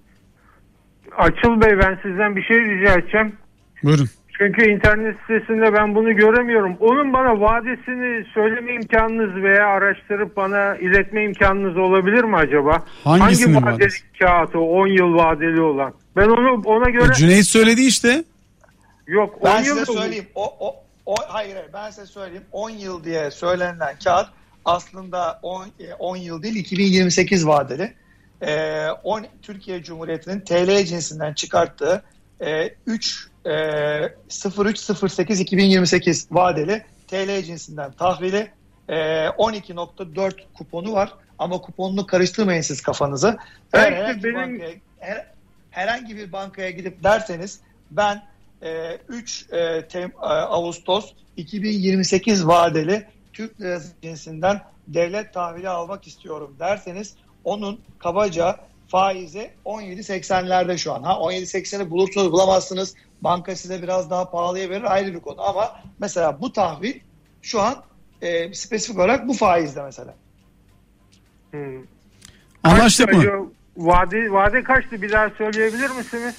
D: Açıl Bey ben sizden bir şey rica edeceğim.
A: Buyurun.
D: Çünkü internet sitesinde ben bunu göremiyorum. Onun bana vadesini söyleme imkanınız veya araştırıp bana iletme imkanınız olabilir mi acaba?
A: Hangisinin
D: Hangi vadeli
A: vadesi?
D: kağıt o 10 yıl vadeli olan? Ben onu ona göre
A: E, Cüneyt söyledi işte.
D: yok 10
B: Ben
D: yıl
B: size söyleyeyim. O, o, o, hayır, hayır ben size söyleyeyim. 10 yıl diye söylenilen kağıt aslında 10, e, 10 yıl değil 2028 vadeli. Ee, 10, Türkiye Cumhuriyeti'nin TL cinsinden çıkarttığı e, 3 e, 0308 2028 vadeli TL cinsinden tahvili e, 12.4 kuponu var. Ama kuponunu karıştırmayın siz kafanızı. Eğer
D: Belki
B: herhangi,
D: benim-
B: bankaya, her- herhangi bir bankaya gidip derseniz ben e, 3 e, Tem- e, Ağustos 2028 vadeli Türk lirası cinsinden devlet tahvili almak istiyorum derseniz onun kabaca faizi 17.80'lerde şu an. Ha 17.80'i bulursunuz bulamazsınız. Banka size biraz daha pahalıya verir ayrı bir konu. Ama mesela bu tahvil şu an e, spesifik olarak bu faizde mesela.
D: Hmm.
A: Anlaştık mı?
D: Vade, vade kaçtı bir daha söyleyebilir misiniz?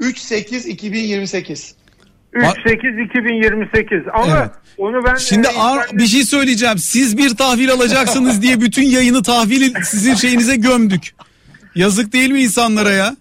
B: 3.8-2028.
D: 3-8-2028 ama
A: Evet.
D: onu ben
A: Şimdi
D: e,
A: ar-
D: internet-
A: bir şey söyleyeceğim. Siz bir tahvil alacaksınız diye bütün yayını tahvil sizin şeyinize gömdük. Yazık değil mi insanlara ya?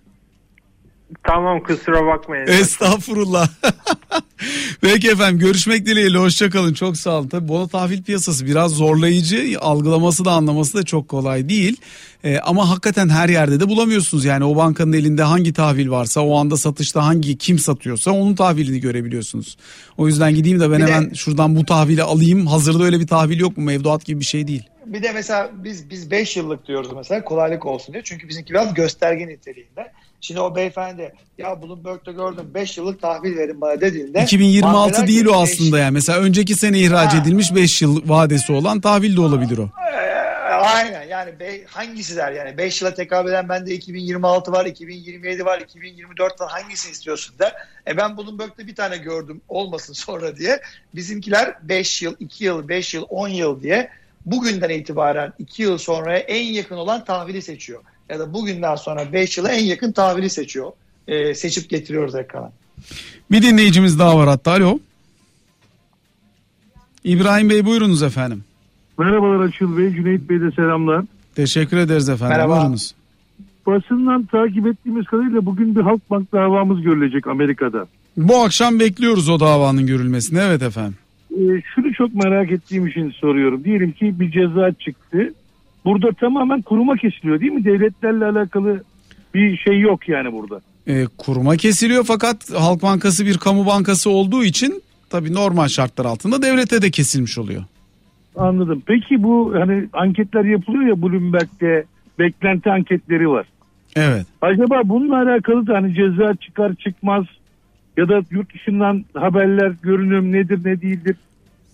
D: Tamam kusura bakmayın.
A: Estağfurullah. <laughs> Peki efendim görüşmek dileğiyle hoşçakalın çok sağ olun. Tabii bono tahvil piyasası biraz zorlayıcı algılaması da anlaması da çok kolay değil. Ee, ama hakikaten her yerde de bulamıyorsunuz yani o bankanın elinde hangi tahvil varsa o anda satışta hangi kim satıyorsa onun tahvilini görebiliyorsunuz. O yüzden gideyim de ben
B: Bir de-
A: hemen şuradan bu tahvili alayım hazırda öyle bir tahvil yok mu mevduat gibi bir şey değil.
B: Bir de mesela biz biz 5 yıllık diyoruz mesela kolaylık olsun diye. Çünkü bizimki biraz gösterge niteliğinde. Şimdi o beyefendi ya Bloomberg'da gördüm 5 yıllık tahvil verin bana dediğinde
A: 2026 değil o aslında
B: beş-
A: yani. Mesela önceki sene ihraç
B: Ha.
A: edilmiş 5 yıl vadesi olan tahvil de olabilir o.
B: Ee, Aynen yani be, hangisi der yani 5 yıla tekabül eden bende 2026 var 2027 var 2024 var hangisini istiyorsun der. E ben Bloomberg'da bir tane gördüm olmasın sonra diye. Bizimkiler 5 yıl 2 yıl 5 yıl 10 yıl diye bugünden itibaren 2 yıl sonra en yakın olan tahvili seçiyor. Ya da bugünden sonra 5 yıla en yakın tahvili seçiyor. Ee, seçip getiriyoruz ekrana.
A: Bir dinleyicimiz daha var hatta. Alo. İbrahim Bey buyurunuz efendim.
E: Merhabalar Açıl Bey, Cüneyt Bey de selamlar.
A: Teşekkür ederiz efendim.
B: Merhaba.
A: Buyurunuz.
E: Basından takip ettiğimiz kadarıyla bugün bir Halkbank davamız görülecek Amerika'da.
A: Bu akşam bekliyoruz o davanın görülmesini. Evet efendim.
E: Ee, şunu çok merak ettiğim için soruyorum. Diyelim ki bir ceza çıktı. Burada tamamen kuruma kesiliyor değil mi? Devletlerle alakalı bir şey yok yani burada.
A: Ee, kuruma kesiliyor fakat Halk Bankası bir kamu bankası olduğu için tabii normal şartlar altında devlete de kesilmiş oluyor.
E: Anladım. Peki bu hani anketler yapılıyor ya Bloomberg'de beklenti anketleri var.
A: Evet.
E: Acaba bununla alakalı da hani ceza çıkar çıkmaz ya da yurt dışından haberler görünüm nedir ne değildir?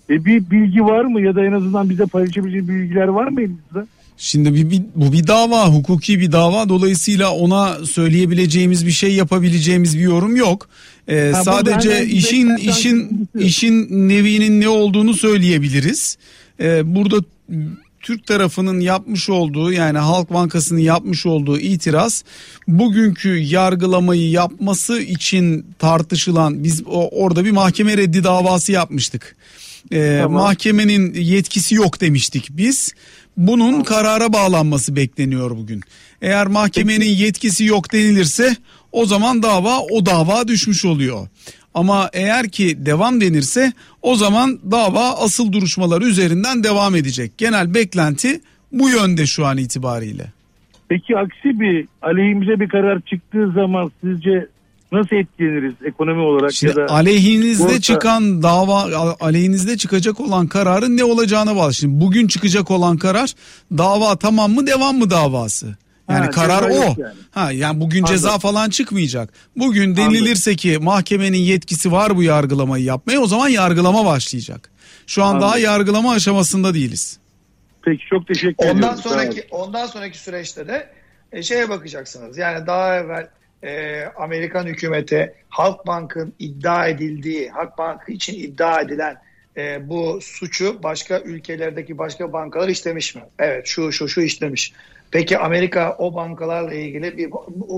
E: E bir bilgi var mı ya da en azından bize paylaşabileceği bilgiler var mı elinizde?
A: Şimdi bir, bir- bu bir dava, hukuki bir dava. Dolayısıyla ona söyleyebileceğimiz bir şey, yapabileceğimiz bir yorum yok. Ee,
E: Ha,
A: sadece işin işin işin nevinin ne olduğunu söyleyebiliriz. Ee, burada Türk tarafının yapmış olduğu yani Halk Bankası'nın yapmış olduğu itiraz bugünkü yargılamayı yapması için tartışılan biz orada bir mahkeme reddi davası yapmıştık. Ee,
E: Tamam.
A: Mahkemenin yetkisi yok demiştik biz. Bunun karara bağlanması bekleniyor bugün. Eğer mahkemenin yetkisi yok denilirse o zaman dava o dava düşmüş oluyor. Ama eğer ki devam denirse o zaman dava asıl duruşmalar üzerinden devam edecek. Genel beklenti bu yönde şu an itibariyle.
E: Peki aksi bir aleyhimize bir karar çıktığı zaman sizce nasıl etkileniriz ekonomi olarak
A: Şimdi
E: ya da
A: aleyhinizde
E: Borsa-
A: çıkan dava aleyhinizde çıkacak olan kararın ne olacağına bağlı. Şimdi bugün çıkacak olan karar dava tamam mı devam mı davası? Yani
E: Ha,
A: karar
E: ceza
A: o.
E: yani.
A: Ha yani bugün ceza
E: Anladım.
A: falan çıkmayacak. Bugün denilirse ki mahkemenin yetkisi var bu yargılamayı yapmaya o zaman yargılama başlayacak. Şu an daha
E: Anladım.
A: yargılama aşamasında değiliz.
E: peki çok teşekkür ediyorum.
B: Ondan sonraki ondan sonraki süreçte de e, şeye bakacaksınız. Yani daha evvel e, Amerikan hükümeti Halkbank'ın iddia edildiği, Halkbank için iddia edilen e, bu suçu başka ülkelerdeki başka bankalar işlemiş mi? Evet şu şu şu işlemiş. Peki Amerika o bankalarla ilgili bir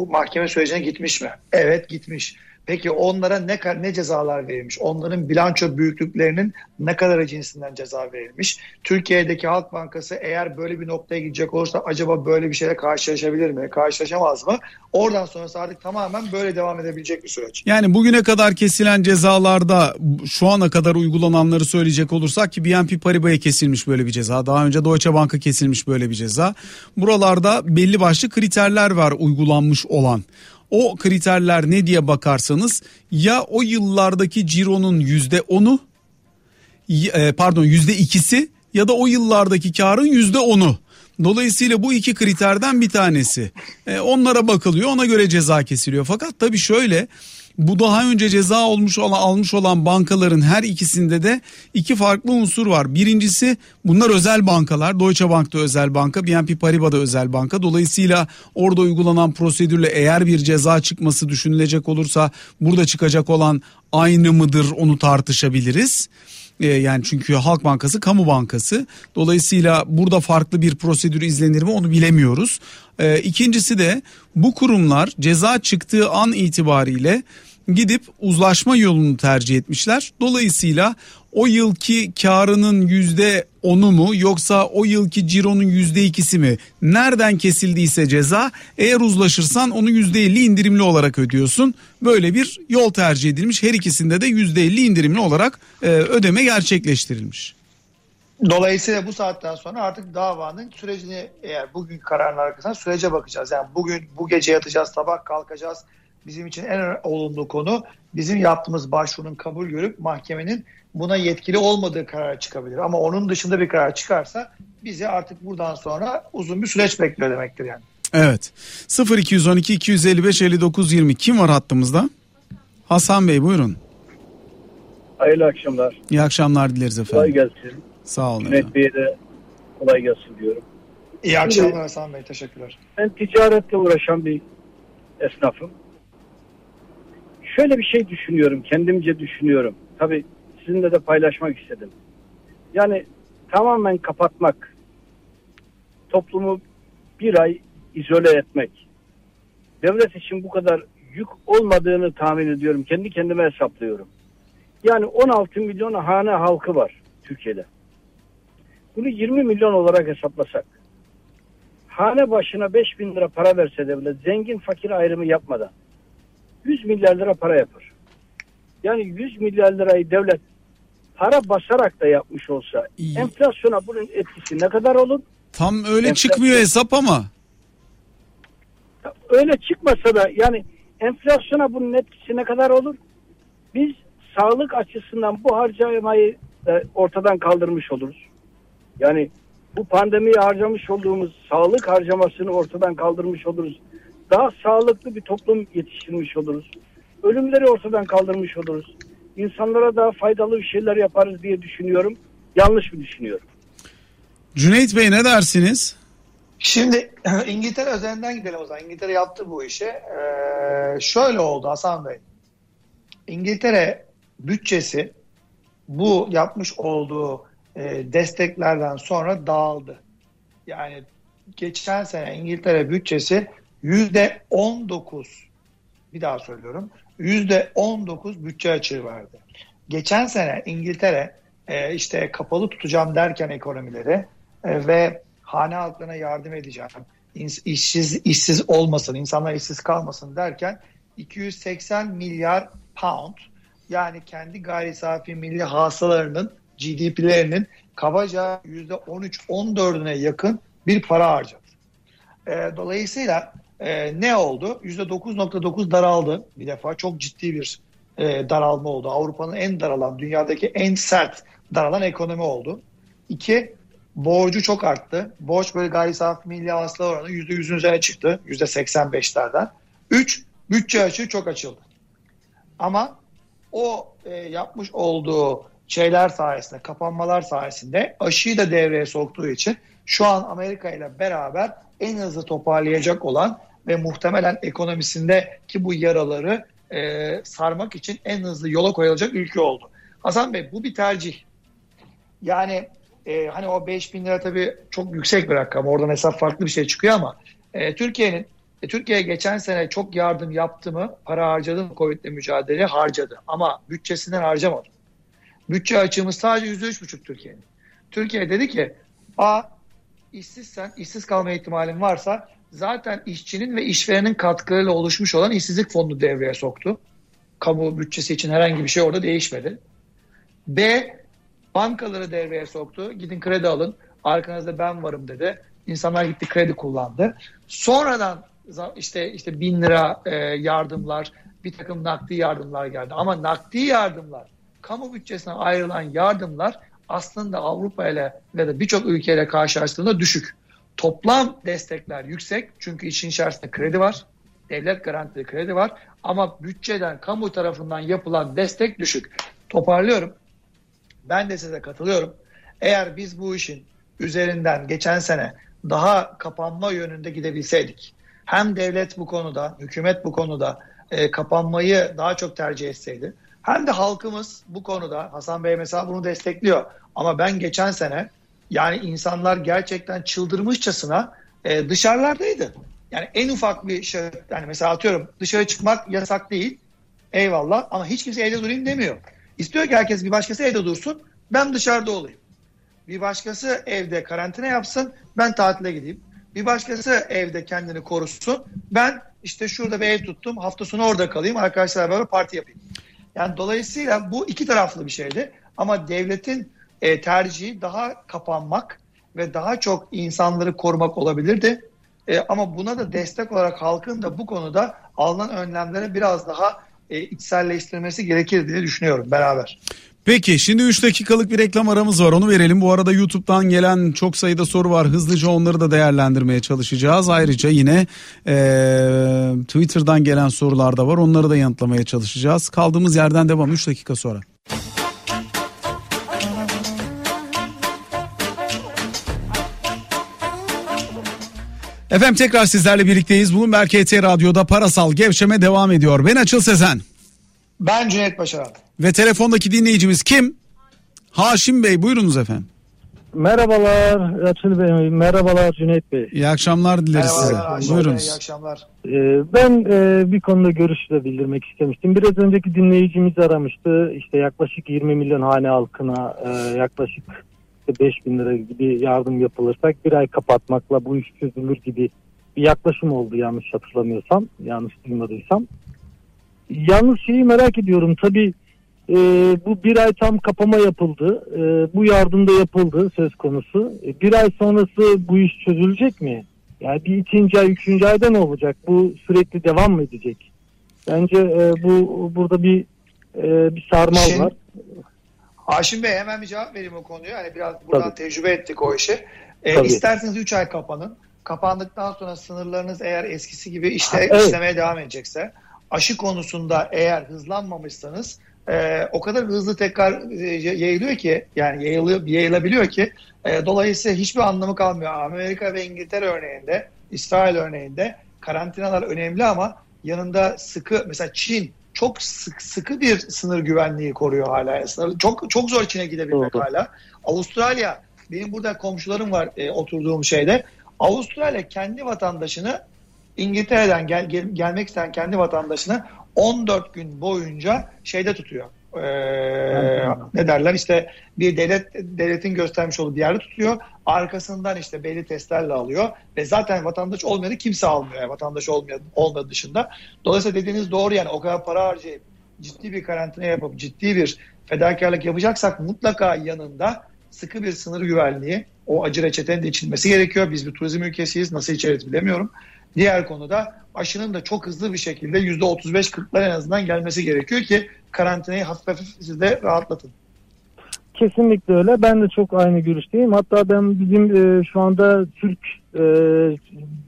B: mahkeme sürecine gitmiş mi? Evet gitmiş. Peki onlara ne ne cezalar verilmiş? Onların bilanço büyüklüklerinin ne kadar cinsinden ceza verilmiş? Türkiye'deki Halk Bankası eğer böyle bir noktaya gidecek olursa acaba böyle bir şeyle karşılaşabilir mi? Karşılaşamaz mı? Oradan sonrası artık tamamen böyle devam edebilecek bir süreç.
A: Yani bugüne kadar kesilen cezalarda şu ana kadar uygulananları söyleyecek olursak ki BNP Paribas'a kesilmiş böyle bir ceza. Daha önce Deutsche Bank'a kesilmiş böyle bir ceza. Buralarda belli başlı kriterler var uygulanmış olan. O kriterler ne diye bakarsanız ya o yıllardaki cironun yüzde onu e, pardon yüzde ikisi ya da o yıllardaki karın yüzde onu. Dolayısıyla bu iki kriterden bir tanesi. E, onlara bakılıyor ona göre ceza kesiliyor. Fakat tabii şöyle bu daha önce ceza olmuş olan, almış olan bankaların her ikisinde de iki farklı unsur var. Birincisi bunlar özel bankalar. Deutsche Bank da özel banka, BNP Paribas da özel banka. Dolayısıyla orada uygulanan prosedürle eğer bir ceza çıkması düşünülecek olursa burada çıkacak olan aynı mıdır onu tartışabiliriz. E, yani çünkü Halk Bankası kamu bankası. Dolayısıyla burada farklı bir prosedür izlenir mi onu bilemiyoruz. E, ikincisi de bu kurumlar ceza çıktığı an itibariyle gidip uzlaşma yolunu tercih etmişler. Dolayısıyla o yılki karının yüzde onu mu yoksa o yılki cironun yüzde ikisi mi? Nereden kesildiyse ceza eğer uzlaşırsan onu yüzde elli indirimli olarak ödüyorsun. Böyle bir yol tercih edilmiş. Her ikisinde de yüzde elli indirimli olarak e, ödeme gerçekleştirilmiş.
B: Dolayısıyla bu saatten sonra artık davanın sürecini eğer bugün kararın arkasından sürece bakacağız. Yani bugün bu gece yatacağız, sabah kalkacağız. Bizim için en olumlu konu bizim yaptığımız başvurunun kabul görüp mahkemenin buna yetkili olmadığı karar çıkabilir. Ama onun dışında bir karar çıkarsa bizi artık buradan sonra uzun bir süreç bekliyor demektir yani.
A: Evet. 0212 255 59 20 kim var hattımızda? Hasan Bey buyurun.
F: Hayırlı akşamlar.
A: İyi akşamlar dileriz
F: Kolay
A: efendim.
F: gelsin.
A: Sağ olun. Efendim.
F: Bey'e de kolay gelsin diyorum.
B: İyi akşamlar Hasan Bey. Teşekkürler.
F: Ben ticaretle uğraşan bir esnafım. Şöyle bir şey düşünüyorum, kendimce düşünüyorum. Tabii sizinle de paylaşmak istedim. Yani tamamen kapatmak, toplumu bir ay izole etmek, devlet için bu kadar yük olmadığını tahmin ediyorum. Kendi kendime hesaplıyorum. Yani 16 milyon hane halkı var Türkiye'de. Bunu 20 milyon olarak hesaplasak, hane başına 5 bin lira para verse devlet zengin fakir ayrımı yapmadan 100 milyar lira para yapar. Yani 100 milyar lirayı devlet para basarak da yapmış olsa
A: İyi.
F: enflasyona bunun etkisi ne kadar olur?
A: Tam öyle
F: Enflasyon-
A: çıkmıyor hesap ama.
F: Öyle çıkmasa da yani enflasyona bunun etkisi ne kadar olur? Biz sağlık açısından bu harcamayı ortadan kaldırmış oluruz. Yani bu pandemiye harcamış olduğumuz sağlık harcamasını ortadan kaldırmış oluruz. Daha sağlıklı bir toplum yetiştirmiş oluruz. Ölümleri ortadan kaldırmış oluruz. İnsanlara daha faydalı bir şeyler yaparız diye düşünüyorum. Yanlış mı düşünüyorum?
A: Cüneyt Bey ne dersiniz?
B: Şimdi <laughs> İngiltere üzerinden gidelim o zaman. İngiltere yaptı bu işi. Ee, şöyle oldu Hasan Bey. İngiltere bütçesi bu yapmış olduğu e, desteklerden sonra dağıldı. Yani geçen sene İngiltere bütçesi yüzde 19 bir daha söylüyorum yüzde 19 bütçe açığı verdi. Geçen sene İngiltere e, işte kapalı tutacağım derken ekonomileri e, ve hane halklarına yardım edeceğim, işsiz işsiz olmasın, insanlar işsiz kalmasın derken 280 milyar pound yani kendi gayri safi milli hasılarının GDP'lerinin kabaca %13-14'üne yakın bir para harcadı. E, dolayısıyla e, ne oldu? %9.9 daraldı bir defa. Çok ciddi bir e, daralma oldu. Avrupa'nın en daralan, dünyadaki en sert daralan ekonomi oldu. İki, borcu çok arttı. Borç böyle gayri safi milli hasıla oranı %100'ün üzerine çıktı. %85'lerden. Üç, bütçe açığı çok açıldı. Ama o e, yapmış olduğu şeyler sayesinde, kapanmalar sayesinde aşıyı da devreye soktuğu için şu an Amerika ile beraber en hızlı toparlayacak olan ve muhtemelen ekonomisindeki bu yaraları e, sarmak için en hızlı yola koyulacak ülke oldu. Hasan Bey bu bir tercih. Yani e, hani o 5 bin lira tabii çok yüksek bir rakam. Oradan hesap farklı bir şey çıkıyor ama e, Türkiye'nin e, Türkiye geçen sene çok yardım yaptı mı, para harcadı mı Covid'le mücadele harcadı. Ama bütçesinden harcamadı. Bütçe açığımız sadece %3,5 Türkiye'nin. Türkiye dedi ki, a işsizsen, işsiz kalma ihtimalin varsa zaten işçinin ve işverenin katkılarıyla oluşmuş olan işsizlik fonunu devreye soktu. Kamu bütçesi için herhangi bir şey orada değişmedi. B bankaları devreye soktu. Gidin kredi alın. Arkanızda ben varım dedi. İnsanlar gitti kredi kullandı. Sonradan işte işte bin lira e, yardımlar, bir takım nakdi yardımlar geldi. Ama nakdi yardımlar, kamu bütçesine ayrılan yardımlar aslında Avrupa ile ve de birçok ülkeyle karşılaştığında düşük. Toplam destekler yüksek çünkü işin içerisinde kredi var. Devlet garantili kredi var. Ama bütçeden, kamu tarafından yapılan destek düşük. Toparlıyorum. Ben de size katılıyorum. Eğer biz bu işin üzerinden geçen sene daha kapanma yönünde gidebilseydik, hem devlet bu konuda, hükümet bu konuda e, kapanmayı daha çok tercih etseydi, hem de halkımız bu konuda, Hasan Bey mesela bunu destekliyor. Ama ben geçen sene yani insanlar gerçekten çıldırmışçasına e, dışarılardaydı. Yani en ufak bir şey, yani mesela atıyorum dışarı çıkmak yasak değil, eyvallah ama hiç kimse evde durayım demiyor. İstiyor ki herkes bir başkası evde dursun, ben dışarıda olayım. Bir başkası evde karantina yapsın, ben tatile gideyim. Bir başkası evde kendini korusun, ben işte şurada bir ev tuttum, hafta sonu orada kalayım, arkadaşlarla beraber parti yapayım. Yani dolayısıyla bu iki taraflı bir şeydi. Ama devletin e, tercihi daha kapanmak ve daha çok insanları korumak olabilirdi. E, ama buna da destek olarak halkın da bu konuda alınan önlemlere biraz daha e, içselleştirmesi gerekir diye düşünüyorum beraber.
A: Peki şimdi 3 dakikalık bir reklam aramız var onu verelim. Bu arada YouTube'dan gelen çok sayıda soru var. Hızlıca onları da değerlendirmeye çalışacağız. Ayrıca yine e, Twitter'dan gelen sorular da var. Onları da yanıtlamaya çalışacağız. Kaldığımız yerden devam 3 dakika sonra. Efendim tekrar sizlerle birlikteyiz. Bloomberg HT Radyo'da parasal gevşeme devam ediyor. Ben Açıl Sezen.
B: Ben Cüneyt Başaran.
A: Ve telefondaki dinleyicimiz kim? Haşim Bey buyurunuz efendim.
G: Merhabalar Açıl Bey, merhabalar Cüneyt Bey.
A: İyi akşamlar dileriz size.
B: Bey,
A: Buyurunuz.
B: iyi akşamlar.
G: Ee, ben e, bir konuda görüş de bildirmek istemiştim. Biraz önceki dinleyicimiz aramıştı. İşte yaklaşık 20 milyon hane halkına e, yaklaşık işte 5 bin lira gibi yardım yapılırsak bir ay kapatmakla bu iş çözülür gibi bir yaklaşım oldu yanlış hatırlamıyorsam, yanlış duymadıysam. Yalnız şeyi merak ediyorum tabii e, bu bir ay tam kapama yapıldı. E, bu yardım da yapıldı söz konusu. E, bir ay sonrası bu iş çözülecek mi? Yani bir ikinci ay, üçüncü ayda ne olacak? Bu sürekli devam mı edecek? Bence e, bu burada bir e, bir sarmal
B: Şimdi-
G: var.
B: Haşim Bey hemen bir cevap vereyim o konuya. Hani biraz buradan
G: Tabii.
B: tecrübe ettik o işi.
G: Tabii.
B: isterseniz 3 ay kapanın. Kapandıktan sonra sınırlarınız eğer eskisi gibi işte
G: Ha, evet.
B: işlemeye devam edecekse aşı konusunda eğer hızlanmamışsanız e, o kadar hızlı tekrar e, yayılıyor ki yani yayılıyor, yayılabiliyor ki e, dolayısıyla hiçbir anlamı kalmıyor. Amerika ve İngiltere örneğinde, İsrail örneğinde karantinalar önemli ama yanında sıkı mesela Çin çok sık sıkı bir sınır güvenliği koruyor hala. Çok çok zor Çin'e gidebilmek
G: Doğru.
B: hala. Avustralya benim burada komşularım var e, oturduğum şeyde. Avustralya kendi vatandaşını İngiltere'den gel, gel- gelmek isteyen kendi vatandaşını 14 gün boyunca şeyde tutuyor. Ee, ne derler işte bir devlet devletin göstermiş olduğu bir yerde tutuyor. Arkasından işte belli testlerle alıyor ve zaten vatandaş olmayanı kimse almıyor. Yani vatandaş olmayan olmadığı dışında. Dolayısıyla dediğiniz doğru yani o kadar para harcayıp ciddi bir karantina yapıp ciddi bir fedakarlık yapacaksak mutlaka yanında sıkı bir sınır güvenliği o acı reçetenin de içilmesi gerekiyor. Biz bir turizm ülkesiyiz. Nasıl içeriz bilemiyorum. Diğer konuda aşının da çok hızlı bir şekilde %35-40'lar en azından gelmesi gerekiyor ki karantinayı hafif hafif siz de rahatlatın.
G: Kesinlikle öyle. Ben de çok aynı görüşteyim. Hatta ben bizim e, şu anda Türk e,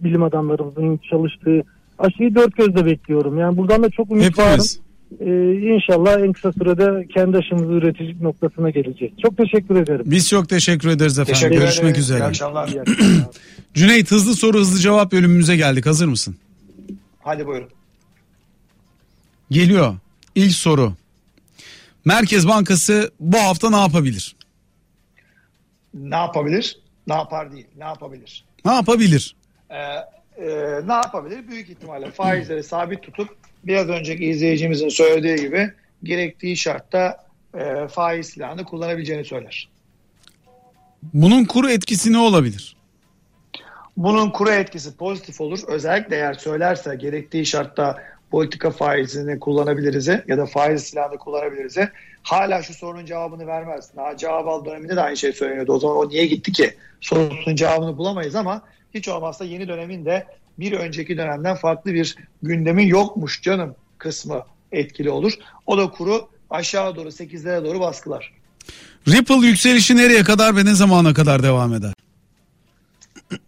G: bilim adamlarımızın çalıştığı aşıyı dört gözle bekliyorum. Yani buradan da çok ümit varım.
A: Hepimiz.
G: E, inşallah en kısa sürede kendi aşımızı üreticilik noktasına geleceğiz. Çok teşekkür ederim.
A: Biz çok teşekkür ederiz efendim.
B: Teşekkür
A: Görüşmek
B: ederim.
A: üzere.
B: İyi akşamlar.
G: İyi akşamlar. <clears throat>
A: Cüneyt hızlı soru hızlı cevap bölümümüze geldik. Hazır mısın?
B: Hadi buyurun.
A: Geliyor. İlk soru. Merkez Bankası bu hafta ne yapabilir?
B: Ne yapabilir? Ne yapar değil. Ne yapabilir?
A: Ne yapabilir?
B: Ee, e, ne yapabilir? Büyük ihtimalle faizleri sabit tutup biraz önceki izleyicimizin söylediği gibi gerektiği şartta e, faiz silahını kullanabileceğini söyler.
A: Bunun kuru etkisi ne olabilir?
B: Bunun kuru etkisi pozitif olur. Özellikle eğer söylerse gerektiği şartta politika faizini kullanabiliriz ya da faiz silahını kullanabiliriz. Hala şu sorunun cevabını vermez. Daha cevap al döneminde de aynı şey söyleniyordu. O zaman o niye gitti ki? Sorunun cevabını bulamayız ama hiç olmazsa yeni dönemin de bir önceki dönemden farklı bir gündemin yokmuş canım kısmı etkili olur. O da kuru aşağı doğru 8'lere doğru baskılar.
A: Ripple yükselişi nereye kadar ve ne zamana kadar devam eder?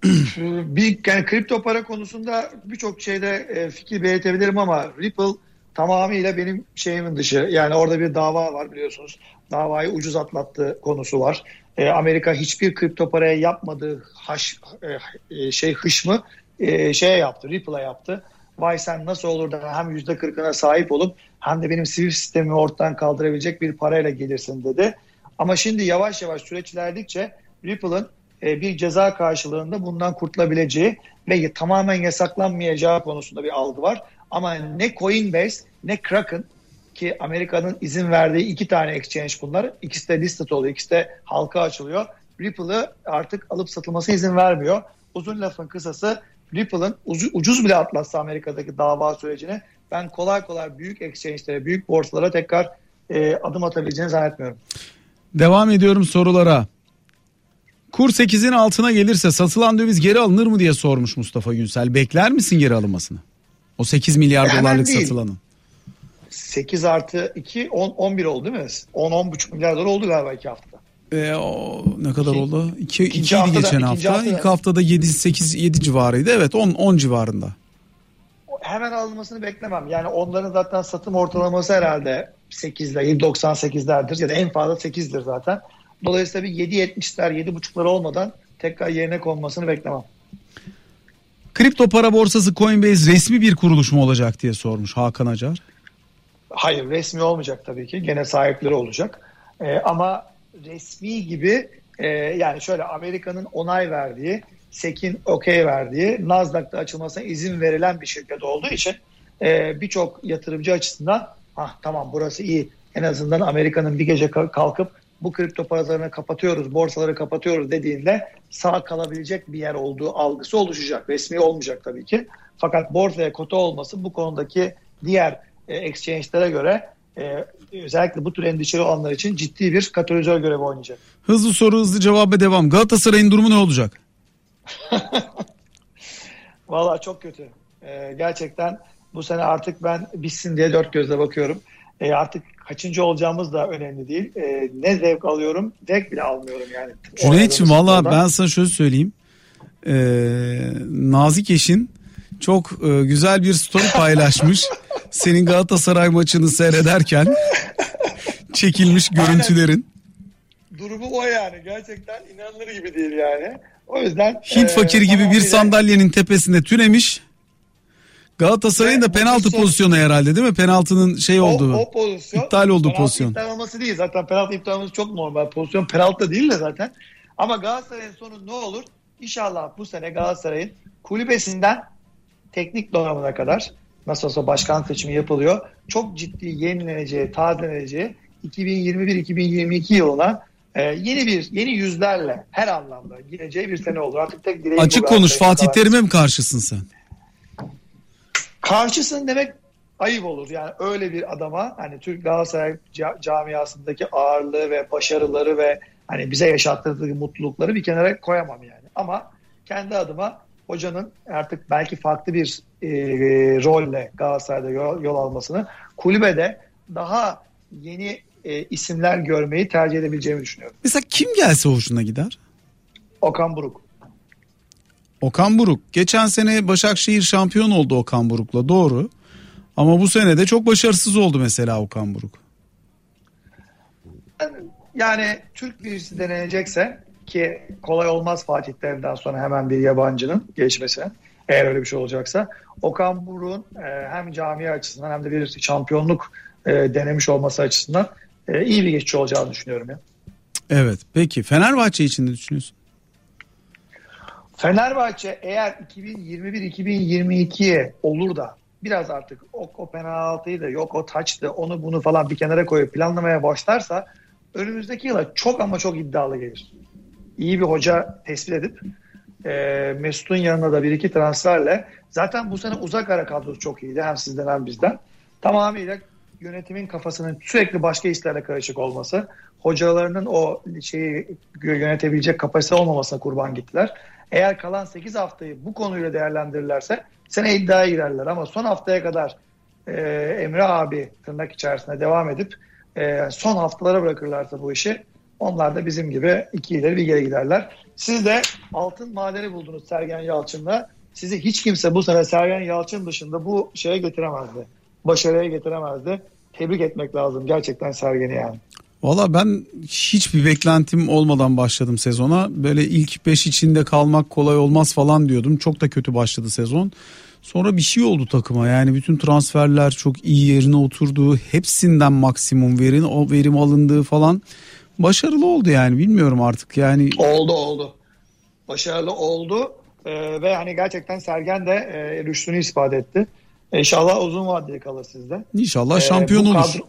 B: Bir yani kripto para konusunda birçok şeyde e, fikir belirtebilirim ama Ripple tamamıyla benim şeyimin dışı. Yani orada bir dava var biliyorsunuz. Davayı ucuz atlattığı konusu var. E, Amerika hiçbir kripto paraya yapmadığı haş, e, e, şey hışmı e, şeye yaptı, Ripple'a yaptı. Vay sen nasıl olur da hem yüzde kırkına sahip olup hem de benim sivil sistemimi ortadan kaldırabilecek bir parayla gelirsin dedi. Ama şimdi yavaş yavaş süreç ilerledikçe Ripple'ın bir ceza karşılığında bundan kurtulabileceği ve tamamen yasaklanmayacağı konusunda bir algı var. Ama ne Coinbase ne Kraken ki Amerika'nın izin verdiği iki tane exchange bunlar. İkisi de listed oluyor, ikisi de halka açılıyor. Ripple'ı artık alıp satılması izin vermiyor. Uzun lafın kısası Ripple'ın ucuz bile atlatsa Amerika'daki dava sürecini ben kolay kolay büyük exchange'lere, büyük borsalara tekrar e, adım atabileceğini zannetmiyorum.
A: Devam ediyorum sorulara. Kur 8'in altına gelirse satılan döviz geri alınır mı diye sormuş Mustafa Günsel. Bekler misin geri alınmasını? O 8 milyar
B: Hemen
A: dolarlık
B: değil.
A: satılanın.
B: 8 artı 2 10, 11 oldu değil mi? 10-10,5 milyar dolar oldu galiba 2 haftada.
A: E, o, ne kadar
B: İki-
A: oldu? 2
B: ikinci
A: 2
B: haftada-
A: geçen hafta.
B: haftada-
A: İlk haftada 7 8 7 civarıydı. Evet 10 10 civarında.
B: Hemen alınmasını beklemem. Yani onların zaten satım ortalaması herhalde 8'ler, 7.98'lerdir ya da en fazla 8'dir zaten. Dolayısıyla bir 7.70'ler, 7.5'lar olmadan tekrar yerine konmasını beklemem.
A: Kripto para borsası Coinbase resmi bir kuruluş mu olacak diye sormuş Hakan Acar.
B: Hayır resmi olmayacak tabii ki. Gene sahipleri olacak. Ee, ama resmi gibi e, yani şöyle Amerika'nın onay verdiği, SEC'in okey verdiği, Nasdaq'ta açılmasına izin verilen bir şirket olduğu için e, birçok yatırımcı açısından ah tamam burası iyi. En azından Amerika'nın bir gece ka- kalkıp bu kripto paralarını kapatıyoruz, borsaları kapatıyoruz dediğinde sağ kalabilecek bir yer olduğu algısı oluşacak. Resmi olmayacak tabii ki. Fakat borsaya kota olması bu konudaki diğer e, exchange'lere göre e, özellikle bu tür endişeli olanlar için ciddi bir katalizör görevi oynayacak.
A: Hızlı soru hızlı cevaba devam. Galatasaray'ın durumu ne olacak? <laughs>
B: Valla çok kötü. E, gerçekten bu sene artık ben bitsin diye dört gözle bakıyorum. E, artık kaçıncı olacağımız da önemli değil. E, ne zevk alıyorum, zevk bile almıyorum yani.
A: Cüneyt'ciğim valla ben sana şöyle söyleyeyim. Ee, Nazik eşin çok e, güzel bir story <laughs> paylaşmış. Senin Galatasaray maçını seyrederken çekilmiş görüntülerin.
B: Durumu o yani. Gerçekten inanılır gibi değil yani. O yüzden
A: Hint
B: e,
A: fakiri gibi bir sandalyenin tepesinde tünemiş. Galatasaray'ın da penaltı
B: pozisyon-
A: pozisyonu herhalde değil mi? Penaltının şey olduğu.
B: O, o pozisyon.
A: iptal olduğu
B: penaltı
A: pozisyon.
B: iptal olması değil. Zaten penaltı iptal olması çok normal. Pozisyon penaltı da değil de zaten. Ama Galatasaray'ın sonu ne olur? İnşallah bu sene Galatasaray'ın kulübesinden teknik donanımına kadar nasıl olsa başkan seçimi yapılıyor. Çok ciddi yenileneceği, tazeleneceği 2021-2022 yılına e, yeni bir yeni yüzlerle her anlamda gireceği bir sene olur. Artık tek dileğim
A: Açık konuş. Fatih Terim'e mi karşısın sen?
B: Karşısın demek ayıp olur. Yani öyle bir adama hani Türk Galatasaray ca- camiasındaki ağırlığı ve başarıları ve hani bize yaşattırdığı mutlulukları bir kenara koyamam yani. Ama kendi adıma hocanın artık belki farklı bir e, rolle Galatasaray'da yol, yol almasını kulübede daha yeni e, isimler görmeyi tercih edebileceğimi düşünüyorum.
A: Mesela kim gelse hoşuna gider?
B: Okan Buruk.
A: Okan Buruk. Geçen sene Başakşehir şampiyon oldu Okan Buruk'la doğru. Ama bu sene de çok başarısız oldu mesela Okan Buruk.
B: Yani Türk birisi denenecekse ki kolay olmaz Fatih Terim'den sonra hemen bir yabancının geçmesi. Eğer öyle bir şey olacaksa. Okan Buruk'un e, hem camia açısından hem de bir şampiyonluk e, denemiş olması açısından e, iyi bir geçiş olacağını düşünüyorum ya.
A: Evet. Peki Fenerbahçe için ne düşünüyorsun?
B: Fenerbahçe eğer 2021-2022'ye olur da biraz artık o, o penaltıyı da yok o taçtı onu bunu falan bir kenara koyup planlamaya başlarsa önümüzdeki yıla çok ama çok iddialı gelir. İyi bir hoca tespit edip e, Mesut'un yanına da bir iki transferle zaten bu sene uzak ara kadrosu çok iyiydi hem sizden hem bizden. Tamamıyla yönetimin kafasının sürekli başka işlerle karışık olması, hocalarının o şeyi yönetebilecek kapasite olmamasına kurban gittiler. Eğer kalan 8 haftayı bu konuyla değerlendirirlerse sene iddiaya girerler ama son haftaya kadar e, Emre abi tırnak içerisinde devam edip e, son haftalara bırakırlarsa bu işi onlar da bizim gibi iki ileri bir geri giderler. Siz de altın madeni buldunuz Sergen Yalçın'la. Sizi hiç kimse bu sene Sergen Yalçın dışında bu şeye getiremezdi. Başarıya getiremezdi. Tebrik etmek lazım gerçekten Sergen'i yani.
A: Valla ben hiçbir beklentim olmadan başladım sezona. Böyle ilk 5 içinde kalmak kolay olmaz falan diyordum. Çok da kötü başladı sezon. Sonra bir şey oldu takıma. Yani bütün transferler çok iyi yerine oturdu. Hepsinden maksimum verin, o verim alındığı falan başarılı oldu yani. Bilmiyorum artık yani.
B: Oldu oldu. Başarılı oldu. Ee, ve hani gerçekten Sergen de e, rüştünü ispat etti. İnşallah uzun vadeli kalır sizde.
A: İnşallah
B: Ee,
A: şampiyon
B: bu
A: olur.
B: kadro-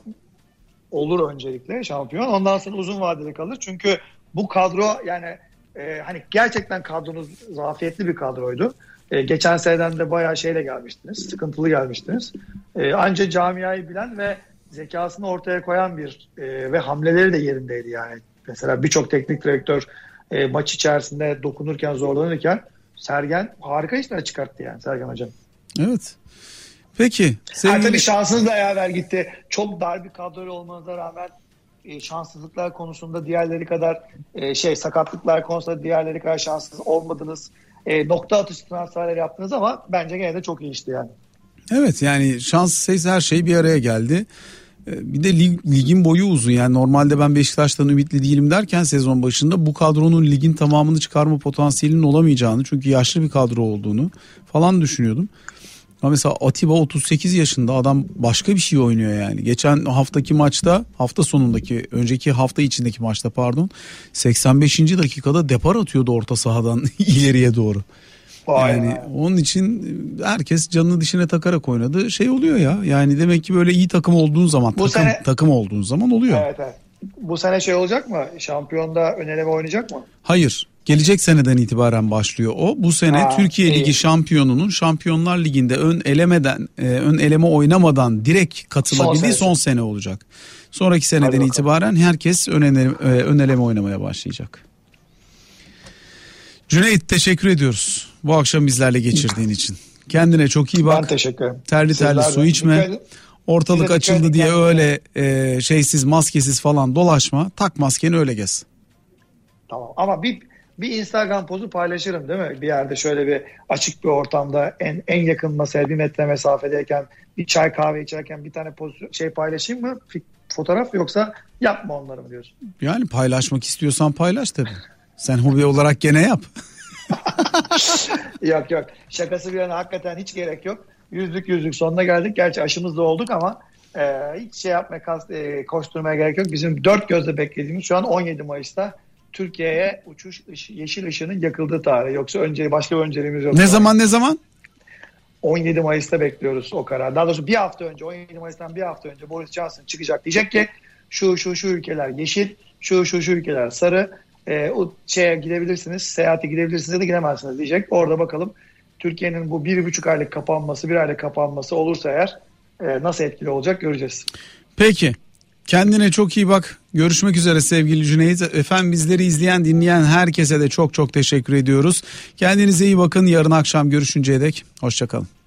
B: olur öncelikle şampiyon. Ondan sonra uzun vadeli kalır. Çünkü bu kadro yani e, hani gerçekten kadronuz zafiyetli bir kadroydu. E, geçen seneden de bayağı şeyle gelmiştiniz. Sıkıntılı gelmiştiniz. E, anca camiayı bilen ve zekasını ortaya koyan bir e, ve hamleleri de yerindeydi yani. Mesela birçok teknik direktör e, maç içerisinde dokunurken zorlanırken Sergen harika işler çıkarttı yani Sergen Hocam.
A: Evet. Peki.
B: Ha,
A: Sevgili...
B: tabii şansınız da yaver gitti. Çok dar bir kadroyla olmanıza rağmen e, şanssızlıklar konusunda diğerleri kadar e, şey sakatlıklar konusunda diğerleri kadar şanssız olmadınız. E, nokta atışı transferler yaptınız ama bence gene de çok iyi işti yani.
A: Evet yani şans sayısı her şey bir araya geldi. Ee, Bir de lig, ligin boyu uzun yani normalde ben Beşiktaş'tan ümitli değilim derken sezon başında bu kadronun ligin tamamını çıkarma potansiyelinin olamayacağını çünkü yaşlı bir kadro olduğunu falan düşünüyordum. Mesela Atiba 38 yaşında adam başka bir şey oynuyor yani. Geçen haftaki maçta hafta sonundaki önceki hafta içindeki maçta pardon 85. dakikada depar atıyordu orta sahadan <laughs> ileriye doğru.
B: Vay
A: Yani onun için herkes canını dişine takarak oynadı. Şey oluyor ya. Yani demek ki böyle iyi takım olduğun zaman,
B: Bu
A: takım
B: sene-
A: takım olduğun zaman oluyor.
B: Evet, evet. Bu sene şey olacak mı? Şampiyonda ön eleme oynayacak mı?
A: Hayır. Gelecek seneden itibaren başlıyor o. Bu sene
B: Ha,
A: Türkiye
B: iyi.
A: Ligi şampiyonunun Şampiyonlar Ligi'nde ön elemeden e, ön eleme oynamadan direkt katılabildiği
B: Son
A: son,
B: sene.
A: olacak. Sonraki seneden itibaren herkes ön eleme, e, ön eleme oynamaya başlayacak. Cüneyt teşekkür ediyoruz bu akşam bizlerle geçirdiğin için. Kendine çok iyi
B: Ben
A: bak.
B: teşekkür ederim.
A: Terli terli
B: Sizler de.
A: su içme.
B: Dikkat.
A: Ortalık açıldı diye öyle e, şeysiz maskesiz falan dolaşma. Tak maskeni öyle gez.
B: Tamam ama bir bir Instagram pozu paylaşırım değil mi? Bir yerde şöyle bir açık bir ortamda en en yakın masaya bir metre mesafedeyken bir çay kahve içerken bir tane poz şey paylaşayım mı? Fotoğraf yoksa yapma onları mı diyorsun?
A: Yani paylaşmak istiyorsan paylaş tabii. Sen hobi olarak gene yap. <laughs>
B: yok yok. Şakası bir yana hakikaten hiç gerek yok. Yüzlük yüzlük sonuna geldik. Gerçi aşımız da olduk ama e, hiç şey yapmaya, kas- e, koşturmaya gerek yok. Bizim dört gözle beklediğimiz şu an 17 Mayıs'ta Türkiye'ye uçuş ışı- yeşil ışığının yakıldığı tarih. Yoksa önce başka bir önceliğimiz yok.
A: Ne zaman ne zaman?
B: 17 Mayıs'ta bekliyoruz o karar. Daha doğrusu bir hafta önce 17 Mayıs'tan bir hafta önce Boris Johnson çıkacak. Diyecek ki şu şu şu ülkeler yeşil, şu şu şu ülkeler sarı. E, o şeye gidebilirsiniz, seyahate gidebilirsiniz ya da gidemezsiniz diyecek. Orada bakalım Türkiye'nin bu bir buçuk aylık kapanması, bir aylık kapanması olursa eğer e, nasıl etkili olacak göreceğiz.
A: Peki. Kendine çok iyi bak. Görüşmek üzere sevgili Cüneyt. Efendim bizleri izleyen dinleyen herkese de çok çok teşekkür ediyoruz. Kendinize iyi bakın. Yarın akşam görüşünceye dek. Hoşçakalın.